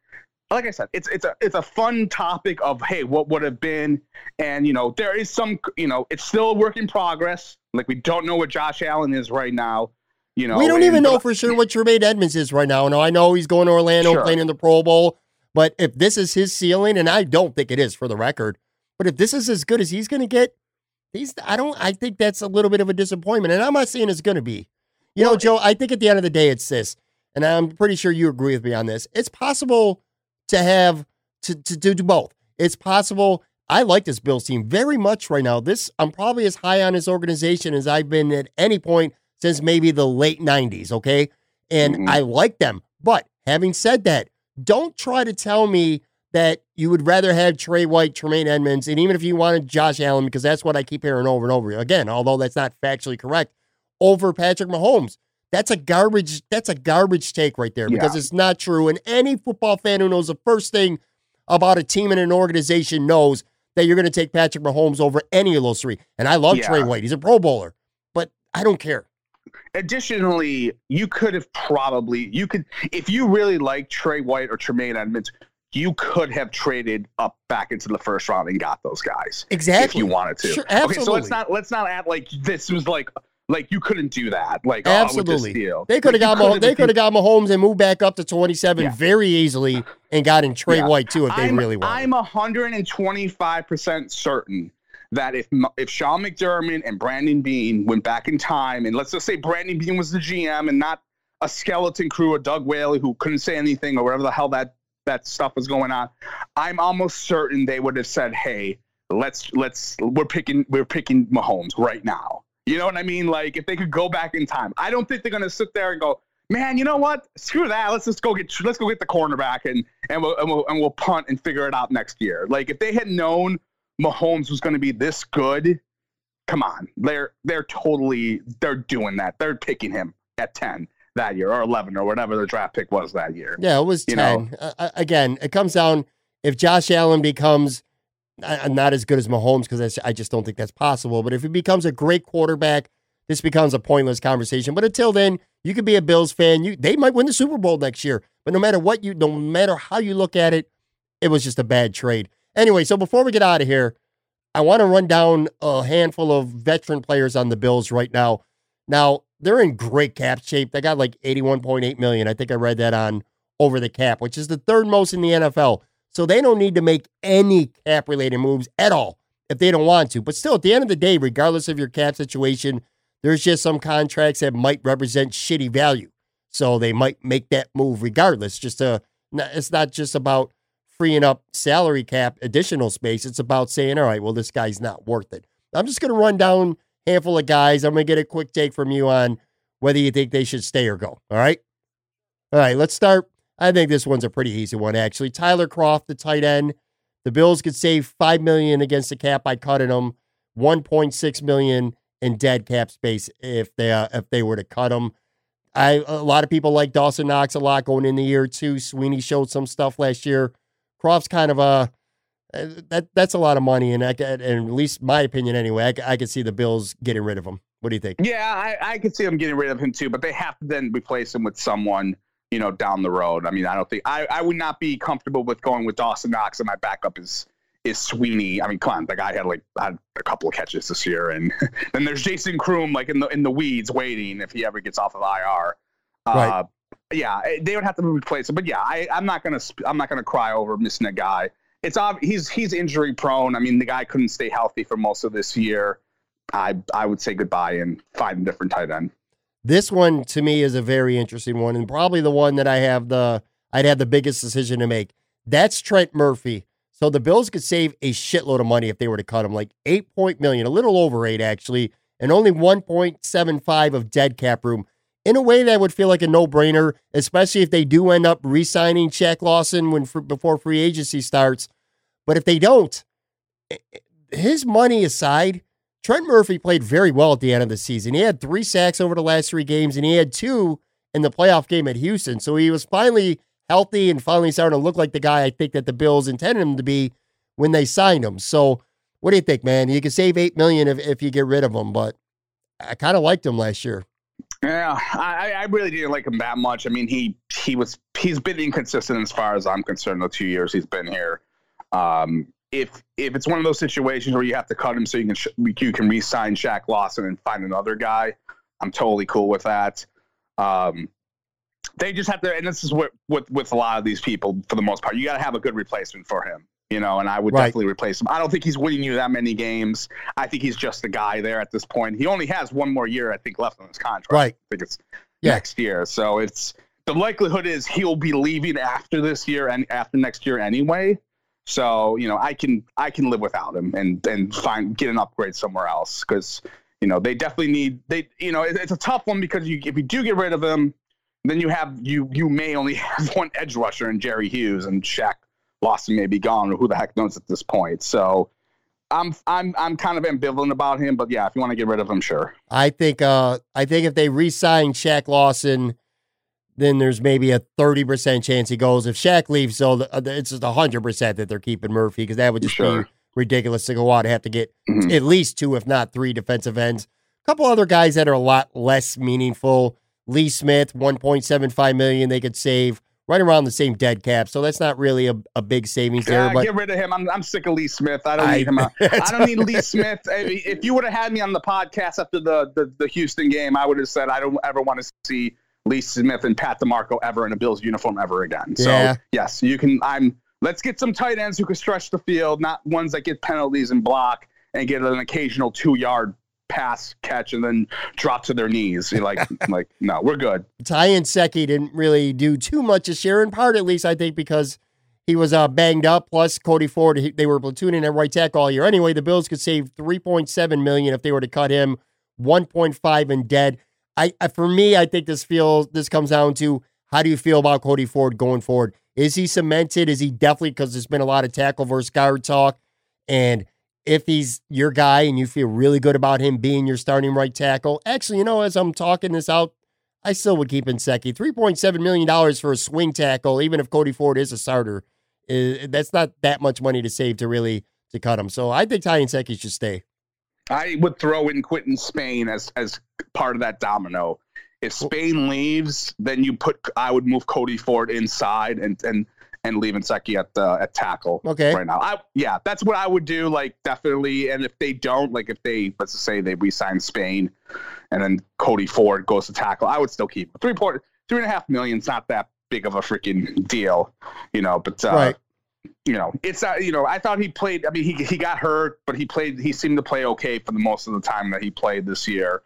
like I said, it's it's a it's a fun topic of hey, what would have been, and you know there is some you know it's still a work in progress. Like we don't know what Josh Allen is right now. You know, we don't even know for sure what Tremaine Edmunds is right now. And I know he's going to Orlando sure. playing in the Pro Bowl, but if this is his ceiling, and I don't think it is for the record, but if this is as good as he's going to get, he's I don't I think that's a little bit of a disappointment. And I'm not saying it's going to be. You well, know, Joe, I think at the end of the day, it's this, and I'm pretty sure you agree with me on this. It's possible to have to, to, to do both. It's possible. I like this Bills team very much right now. This I'm probably as high on this organization as I've been at any point since maybe the late 90s, okay? And mm-hmm. I like them. But having said that, don't try to tell me that you would rather have Tre White, Tremaine Edmunds, and even if you wanted Josh Allen, because that's what I keep hearing over and over again, although that's not factually correct, over Patrick Mahomes. That's a garbage. That's a garbage take right there because yeah. it's not true. And any football fan who knows the first thing about a team and an organization knows that you're going to take Patrick Mahomes over any of those three. And I love yeah. Tre White; he's a Pro Bowler, but I don't care. Additionally, you could have probably you could if you really like Tre White or Tremaine Edmunds, you could have traded up back into the first round and got those guys exactly if you wanted to. Sure, absolutely. Okay, so let's not let's not act like this was like like you couldn't do that. Like oh, absolutely, oh, they could have like, got Mah- they could have got Mahomes and moved back up to twenty seven yeah. very easily and got in Tre yeah. White too if they I'm, really wanted. I'm hundred and twenty five percent certain that if if Sean McDermott and Brandon Beane went back in time, and let's just say Brandon Beane was the GM and not a skeleton crew, a Doug Whaley who couldn't say anything or whatever the hell that that stuff was going on, I'm almost certain they would have said, "Hey, let's let's we're picking we're picking Mahomes right now." You know what I mean? Like if they could go back in time, I don't think they're gonna sit there and go, man, you know what? Screw that. Let's just go get let's go get the cornerback and and we'll and we'll, and we'll punt and figure it out next year. Like if they had known Mahomes was going to be this good, come on, they're they're totally they're doing that. They're picking him at ten that year or eleven or whatever the draft pick was that year. Yeah, it was you ten. Uh, again, it comes down if Josh Allen becomes not as good as Mahomes because I just don't think that's possible. But if he becomes a great quarterback, this becomes a pointless conversation. But until then, you could be a Bills fan. You they might win the Super Bowl next year. But no matter what you, no matter how you look at it, it was just a bad trade. Anyway, so before we get out of here, I want to run down a handful of veteran players on the Bills right now. Now they're in great cap shape. They got like eighty-one point eight million. I think I read that on over the cap, which is the third most in the NFL. So they don't need to make any cap related moves at all if they don't want to. But still, at the end of the day, regardless of your cap situation, there's just some contracts that might represent shitty value. So they might make that move regardless. Just to, it's not just about freeing up salary cap additional space. It's about saying, all right, well, this guy's not worth it. I'm just going to run down a handful of guys. I'm going to get a quick take from you on whether you think they should stay or go. All right. All right. Let's start I think this one's a pretty easy one, actually. Tyler Kroft, the tight end. The Bills could save five million against the cap by cutting him, one point six million in dead cap space if they uh, if they were to cut him. I a lot of people like Dawson Knox a lot going in the year too. Sweeney showed some stuff last year. Kroft's kind of a uh, that that's a lot of money, and I and at least my opinion anyway. I, I could see the Bills getting rid of him. What do you think? Yeah, I, I could see them getting rid of him too, but they have to then replace him with someone you know, down the road. I mean, I don't think I, I would not be comfortable with going with Dawson Knox and my backup is is Sweeney. I mean, come on, the guy had like had a couple of catches this year, and then there's Jason Croom like in the in the weeds waiting if he ever gets off of IR. Right. Uh, yeah, eh, they would have to replace him. But yeah, I, I'm not gonna I'm not gonna cry over missing a guy. It's ob- he's he's injury prone. I mean, the guy couldn't stay healthy for most of this year. I I would say goodbye and find a different tight end. This one to me is a very interesting one, and probably the one that I have the I'd have the biggest decision to make. That's Trent Murphy. So the Bills could save a shitload of money if they were to cut him, like eight point million, a little over eight actually, and only one point seven five of dead cap room. In a way, that would feel like a no brainer, especially if they do end up re-signing Shaq Lawson when before free agency starts. But if they don't, his money aside, Trent Murphy played very well at the end of the season. He had three sacks over the last three games, and he had two in the playoff game at Houston. So he was finally healthy and finally starting to look like the guy I think that the Bills intended him to be when they signed him. So what do you think, man? You can save eight million if, if you get rid of him, but I kind of liked him last year. Yeah, I, I really didn't like him that much. I mean, he he was he's been inconsistent as far as I'm concerned. The two years he's been here, um, if if it's one of those situations where you have to cut him so you can sh- you can re-sign Shaq Lawson and find another guy, I'm totally cool with that. Um, they just have to, and this is what with with a lot of these people for the most part, you got to have a good replacement for him you know, and I would right. definitely replace him. I don't think he's winning you that many games. I think he's just a guy there at this point. He only has one more year, I think, left on his contract. Right. I think it's yeah. next year. So it's the likelihood is he'll be leaving after this year and after next year anyway. So you know, I can I can live without him and and find get an upgrade somewhere else because you know they definitely need they you know it, it's a tough one because you if you do get rid of him, then you have you you may only have one edge rusher in Jerry Hughes and Shaq Lawson may be gone, or who the heck knows at this point. So I'm I'm I'm kind of ambivalent about him, but yeah, if you want to get rid of him, sure. I think uh I think if they re-sign Shaq Lawson, then there's maybe a thirty percent chance he goes. If Shaq leaves, so the, it's just hundred percent that they're keeping Murphy because that would just sure. be ridiculous to go out and have to get mm-hmm. at least two, if not three, defensive ends. A couple other guys that are a lot less meaningful. Lee Smith, one point seven five million they could save right around the same dead cap. So that's not really a, a big savings there. but get rid of him. I'm, I'm sick of Lee Smith. I don't I, need him. I don't need Lee Smith. If you would have had me on the podcast after the, the, the Houston game, I would have said I don't ever want to see Lee Smith and Pat DiMarco ever in a Bills uniform ever again. So yeah. yes, you can. I'm. Let's get some tight ends who can stretch the field, not ones that get penalties and block and get an occasional two yard pass catch and then drop to their knees. You're like, like, no, we're good. Ty Nsekhe didn't really do too much this year, in part at least, I think, because he was uh, banged up. Plus, Cody Ford, he, they were platooning at right tackle all year. Anyway, the Bills could save 3.7 million if they were to cut him, 1.5 in dead. I, I for me, I think this feels this comes down to how do you feel about Cody Ford going forward? Is he cemented? Is he definitely because there's been a lot of tackle versus guard talk, and if he's your guy and you feel really good about him being your starting right tackle. Actually, you know, as I'm talking this out, I still would keep Nsekhe. $3.7 million for a swing tackle, even if Cody Ford is a starter, that's not that much money to save to really to cut him. So I think Ty Nsekhe should stay. I would throw in Quinton Spain as as part of that domino. If Spain leaves, then you put I would move Cody Ford inside and and and leaving Nsekhe at the at tackle. Okay. Right now, I yeah, that's what I would do. Like definitely, and if they don't, like if they let's just say they resign Spain, and then Cody Ford goes to tackle, I would still keep three point three and a half million's not that big of a freaking deal, you know. But uh, right. You know, it's uh, you know, I thought he played. I mean, he he got hurt, but he played. He seemed to play okay for the most of the time that he played this year.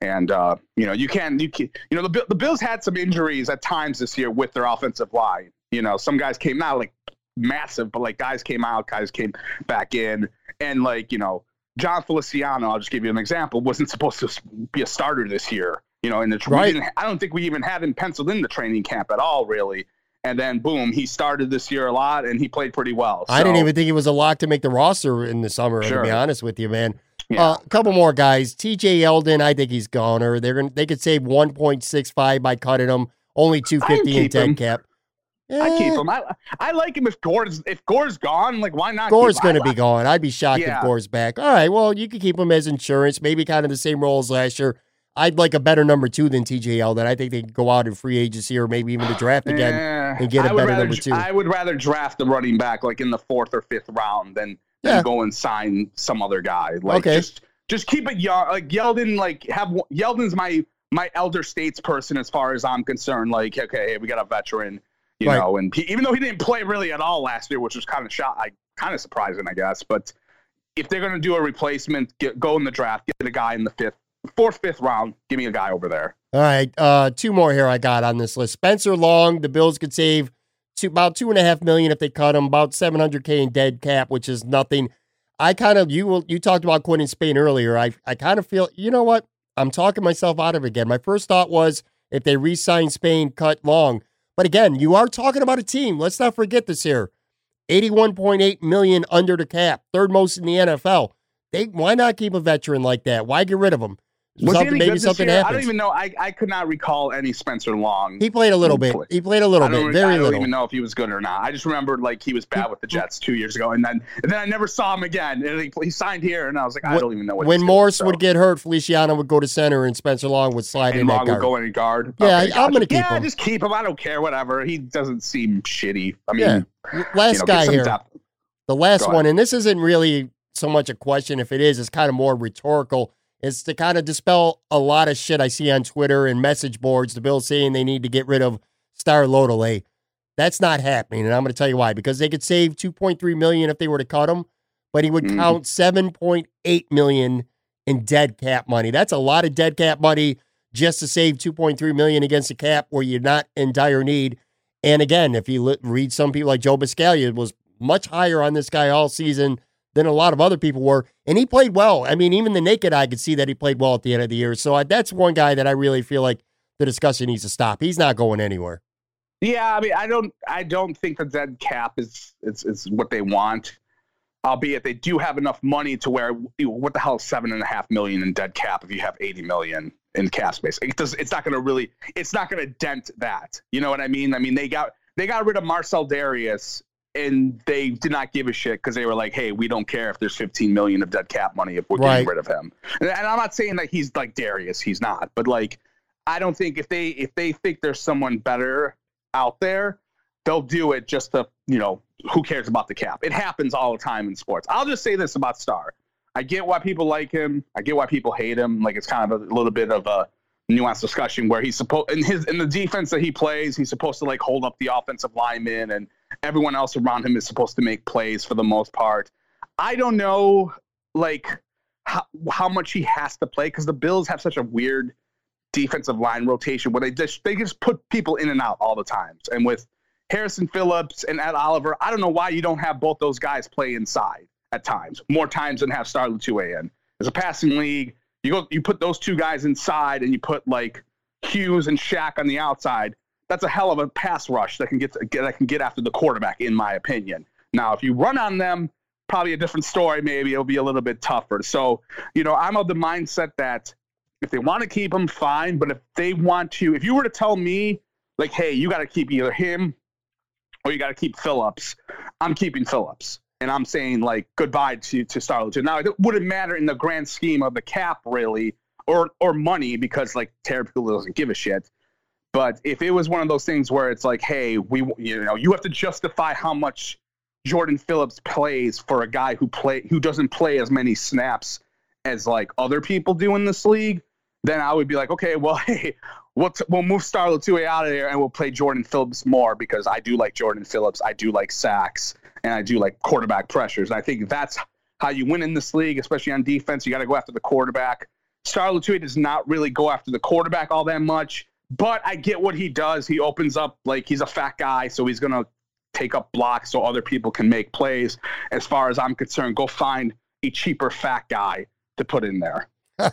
And uh, you know, you can you can you know the the Bills had some injuries at times this year with their offensive line. You know, some guys came out like massive, but like guys came out, guys came back in, and like you know, Jon Feliciano, I'll just give you an example, wasn't supposed to be a starter this year. You know, in the right. I don't think we even had him penciled in the training camp at all, really. And then boom, he started this year a lot, and he played pretty well. So, I didn't even think he was a lock to make the roster in the summer. Sure. To be honest with you, man. Yeah. Uh, a couple more guys. T.J. Yeldon, I think he's goner. They're gonna they could save one point six five by cutting him. Only two fifty in ten cap. I keep eh. him. I I like him if Gore's if Gore's gone. Like why not? Gore's going to be gone. I'd be shocked yeah. if Gore's back. All right. Well, you could keep him as insurance. Maybe kind of the same role as last year. I'd like a better number two than TJL. That I think they could go out in free agency or maybe even the draft again and get a better rather, number two. I would rather draft the running back like in the fourth or fifth round than, than yeah. go and sign some other guy. Like okay. just just keep it young. Like Yeldon, like have Yeldon's my my elder states person as far as I'm concerned. Like okay, we got a veteran you right. know, and he, even though he didn't play really at all last year, which was kind of shot, I kind of surprising, I guess. But if they're going to do a replacement, get, go in the draft, get a guy in the fifth, fourth, fifth round. Give me a guy over there. All right, uh, two more here I got on this list. Spencer Long, the Bills could save two, about two and a half million if they cut him, about seven hundred k in dead cap, which is nothing. I kind of you you talked about Quinton Spain earlier. I I kind of feel you know what I'm talking myself out of it again. My first thought was if they re-sign Spain, cut Long. But again, you are talking about a team. Let's not forget this here. 81.8 million under the cap, third most in the NFL. They why not keep a veteran like that? Why get rid of him? Was something, he any maybe good this something year? I don't even know. I, I could not recall any Spencer Long. he played a little bit. He played a little bit, very I don't little. even know if he was good or not. I just remembered like he was bad with the Jets two years ago, and then and then I never saw him again. And he, he signed here, and I was like, I When- don't even know what. When Morse so. would get hurt, Feliciano would go to center, and Spencer Long would slide in and that Long would guard. go in guard. Yeah, I- I'm gonna keep yeah, him. just keep him. I don't care. Whatever. He doesn't seem shitty. I mean, Yeah. Last you know, guy here. The last one, and this isn't really so much a question. If it is, it's kind of more rhetorical. It's to kind of dispel a lot of shit I see on Twitter and message boards. The Bills saying they need to get rid of Star Lotulelei. That's not happening, and I'm going to tell you why. Because they could save 2.3 million if they were to cut him, but he would Mhm. count 7.8 million in dead cap money. That's a lot of dead cap money just to save 2.3 million against a cap where you're not in dire need. And again, if you read some people like Joe Buscaglia was much higher on this guy all season than a lot of other people were, and he played well. I mean, even the naked eye could see that he played well at the end of the year. So uh, that's one guy that I really feel like the discussion needs to stop. He's not going anywhere. Yeah, I mean, I don't, I don't think the dead cap is, is, is what they want. Albeit they do have enough money to where, what the hell, is seven and a half million in dead cap if you have eighty million in cap space. It does, it's not going to really, it's not going to dent that. You know what I mean? I mean, they got, they got rid of Marcell Dareus, and they did not give a shit because they were like, hey, we don't care if there's 15 million of dead cap money if we're Right. getting rid of him. And, and I'm not saying that he's like Dareus, he's not, but like, I don't think if they if they think there's someone better out there, they'll do it just to, you know, who cares about the cap? It happens all the time in sports. I'll just say this about Star: I get why people like him. I get why people hate him. Like it's kind of a little bit of a nuanced discussion where he's supposed in his in the defense that he plays, he's supposed to like hold up the offensive lineman and everyone else around him is supposed to make plays for the most part. I don't know like how, how much he has to play because the Bills have such a weird defensive line rotation where they just they just put people in and out all the times. And with Harrison Phillips and Ed Oliver, I don't know why you don't have both those guys play inside at times, more times than have Star Lutue in. As a passing league, you go you put those two guys inside and you put like Hughes and Shaq on the outside. That's a hell of a pass rush that can get, get that can get after the quarterback, in my opinion. Now, if you run on them, probably a different story. Maybe it'll be a little bit tougher. So, you know, I'm of the mindset that if they want to keep him, fine. But if they want to, if you were to tell me, like, hey, you got to keep either him or you got to keep Phillips, I'm keeping Phillips. And I'm saying like goodbye to to Starlington. Now it wouldn't matter in the grand scheme of the cap, really, or or money, because like Terry doesn't give a shit. But if it was one of those things where it's like, hey, we you know you have to justify how much Jordan Phillips plays for a guy who play who doesn't play as many snaps as like other people do in this league, then I would be like, okay, well, hey, we'll, t- we'll move Star Lutue out of there and we'll play Jordan Phillips more because I do like Jordan Phillips. I do like sacks and I do like quarterback pressures. And I think that's how you win in this league, especially on defense. You got to go after the quarterback. Star Lutue does not really go after the quarterback all that much, but I get what he does. He opens up like he's a fat guy, so he's to take up blocks so other people can make plays. As far as I'm concerned, go find a cheaper fat guy to put in there.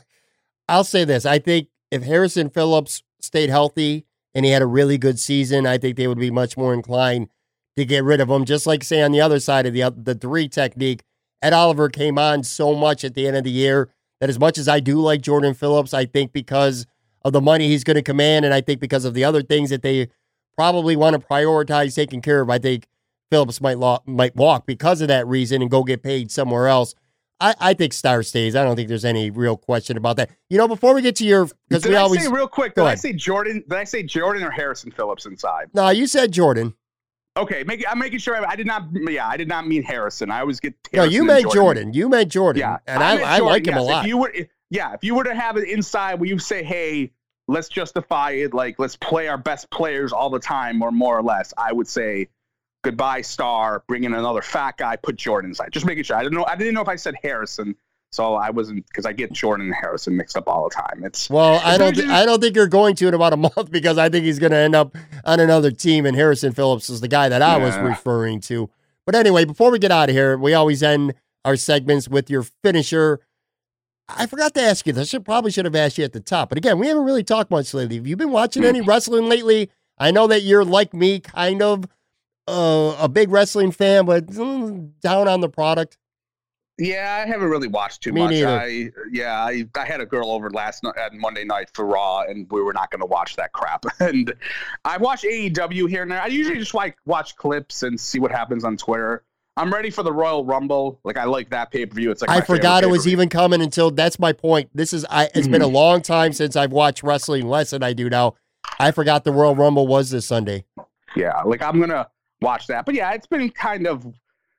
I'll say this. I think if Harrison Phillips stayed healthy and he had a really good season, I think they would be much more inclined to get rid of him. Just like say on the other side of the the three technique, Ed Oliver came on so much at the end of the year that as much as I do like Jordan Phillips, I think because of the money he's going to command, and I think because of the other things that they probably want to prioritize taking care of, I think Phillips might lo- might walk because of that reason and go get paid somewhere else. I, I think Star stays. I don't think there's any real question about that. You know, before we get to your because we I always say real quick? Did I ahead. say Jordan? Did I say Jordan or Harrison Phillips inside? no, you said Jordan. Okay, make, I'm making sure. I, I did not. Yeah, I did not mean Harrison. I always get. No, you meant Jordan. You meant Jordan. Yeah, and I, I, Jordan, like him a lot. If you were, if- yeah, if you were to have it inside where you say, "Hey, let's justify it. Like, let's play our best players all the time, or more or less," I would say, "Goodbye, Star. Bring in another fat guy. Put Jordan inside." Just making sure. I didn't know. I didn't know if I said Harrison, so I wasn't because I get Jordan and Harrison mixed up all the time. It's well, I don't. Th- I don't think you're going to in about a month because I think he's going to end up on another team, and Harrison Phillips is the guy that I was referring to. But anyway, before we get out of here, we always end our segments with your finisher. I forgot to ask you this. I probably should have asked you at the top. But again, we haven't really talked much lately. Have you been watching any wrestling lately? I know that you're like me, kind of uh, a big wrestling fan, but mm, down on the product. Yeah, I haven't really watched too Me much. neither. I yeah, I, I had a girl over last night at Monday night for Raw, and we were not going to watch that crap. And I watch AEW here and there. I usually just like watch clips and see what happens on Twitter. I'm ready for the Royal Rumble. Like I like that pay per view. It's like I forgot it was even coming until that's my point. This is I it's been a Mm-hmm. long time since I've watched wrestling less than I do now. I forgot the Royal Rumble was this Sunday. Yeah, like I'm gonna watch that. But yeah, it's been kind of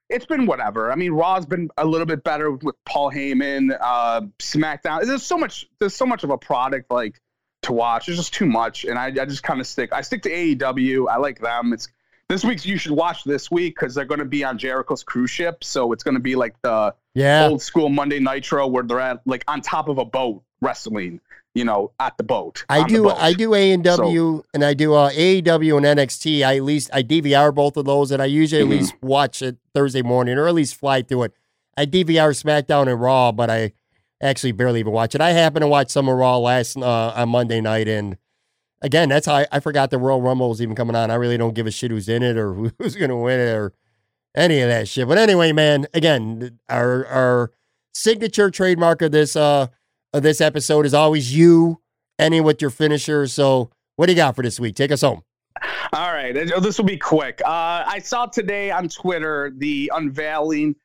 it's been whatever. I mean, Raw's been a little bit better with Paul Heyman, uh SmackDown. There's so much there's so much of a product like to watch. It's just too much. And I, I just kind of stick I stick to AEW. I like them. It's this week's you should watch this week because they're gonna be on Jericho's cruise ship. So it's gonna be like the Yeah. old school Monday Nitro where they're at like on top of a boat wrestling, you know, at the boat. I do boat. I do A and W and I do uh, AEW and NXT. I at least I DVR both of those and I usually Mhm. at least watch it Thursday morning or at least fly through it. I DVR SmackDown and Raw, but I actually barely even watch it. I happened to watch some of Raw last uh, on Monday night and again, that's how I, I forgot the Royal Rumble was even coming on. I really don't give a shit who's in it or who's going to win it or any of that shit. But anyway, man, again, our our signature trademark of this uh of this episode is always you ending with your finisher. So what do you got for this week? Take us home. All right, this will be quick. Uh, I saw today on Twitter the unveiling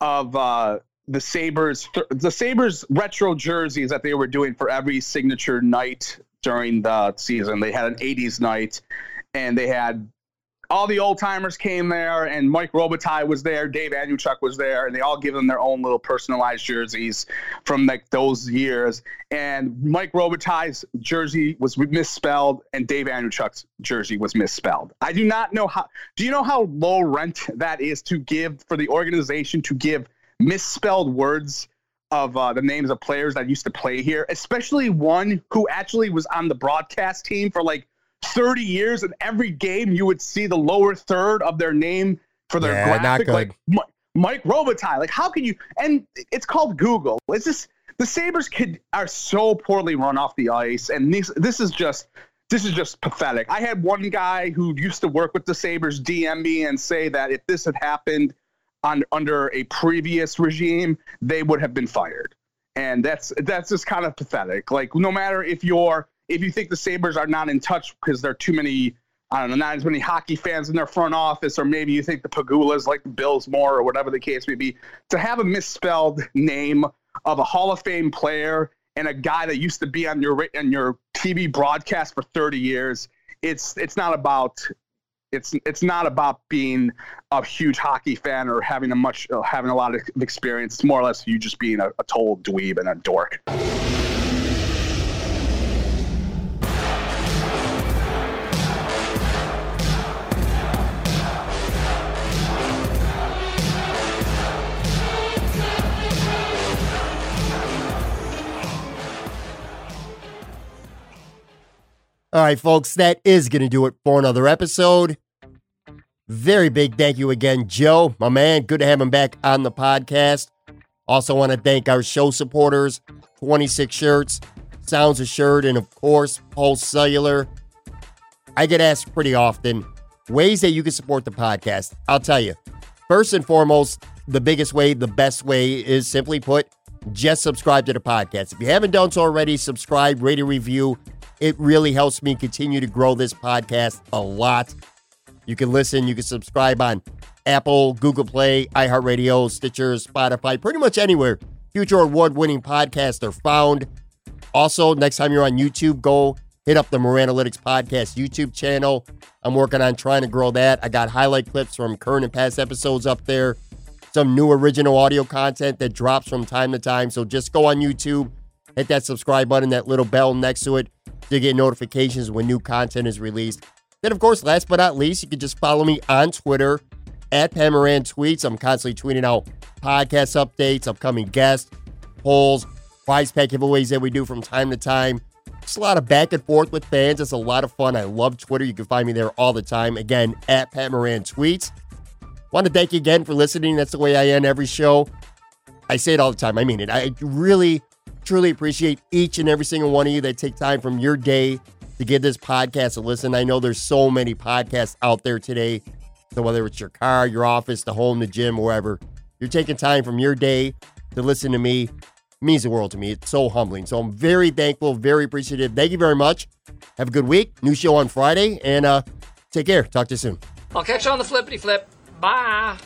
of uh, the Sabres, the Sabres retro jerseys that they were doing for every signature night during the season. They had an '80s night, and they had all the old timers came there, and Mike Robitaille was there, Dave Andreychuk was there, and they all give them their own little personalized jerseys from like those years. And Mike Robitaille's jersey was misspelled, and Dave Andreychuk's jersey was misspelled. I do not know how. Do you know how low rent that is to give for the organization to give misspelled words? Of uh, the names of players that used to play here, especially one who actually was on the broadcast team for like 30 years and every game you would see the lower third of their name for their Yeah, graphic like Mi- Mike Robitaille. Like how can you and it's called Google. It's just the Sabres kid are so poorly run off the ice and this this is just this is just pathetic. I had one guy who used to work with the Sabres DM me and say that if this had happened on under a previous regime they would have been fired and that's that's just kind of pathetic. Like no matter if you're if you think the Sabres are not in touch because there are too many I don't know, not as many hockey fans in their front office, or maybe you think the Pegulas like the Bills more, or whatever the case may be, to have a misspelled name of a Hall of Fame player and a guy that used to be on your on your TV broadcast for 30 years, it's it's not about it's it's not about being a huge hockey fan or having a much uh, having a lot of experience. It's more or less you just being a, a total dweeb and a dork. All right, folks, that is going to do it for another episode. Very big thank you again, Joe, my man. Good to have him back on the podcast. Also, want to thank our show supporters 26 Shirts, Sounds Assured, and of course, Pulse Cellular. I get asked pretty often ways that you can support the podcast. I'll tell you. First and foremost, the biggest way, the best way is simply put, just subscribe to the podcast. If you haven't done so already, subscribe, rate, a review. It really helps me continue to grow this podcast a lot. You can listen, you can subscribe on Apple, Google Play, iHeartRadio, Stitcher, Spotify, pretty much anywhere. Future award winning podcasts are found. Also, next time you're on YouTube, go hit up the Moranalytics Podcast YouTube channel. I'm working on trying to grow that. I got highlight clips from current and past episodes up there, some new original audio content that drops from time to time. So just go on YouTube, hit that subscribe button, that little bell next to it to get notifications when new content is released. Then, of course, last but not least, you can just follow me on Twitter at Pat Moran Tweets. I'm constantly tweeting out podcast updates, upcoming guests, polls, prize pack giveaways that we do from time to time. It's a lot of back and forth with fans. It's a lot of fun. I love Twitter. You can find me there all the time. Again, at Pat Moran Tweets. Want to thank you again for listening. That's the way I end every show. I say it all the time. I mean it. I really, truly appreciate each and every single one of you that take time from your day to give this podcast a listen. I know there's so many podcasts out there today. So whether it's your car, your office, the home, the gym, wherever, You're taking time from your day to listen to me. It means the world to me. It's so humbling. So I'm very thankful, very appreciative. Thank you very much. Have a good week. New show on Friday, and uh, take care. Talk to you soon. I'll catch you on the flippity flip. Bye.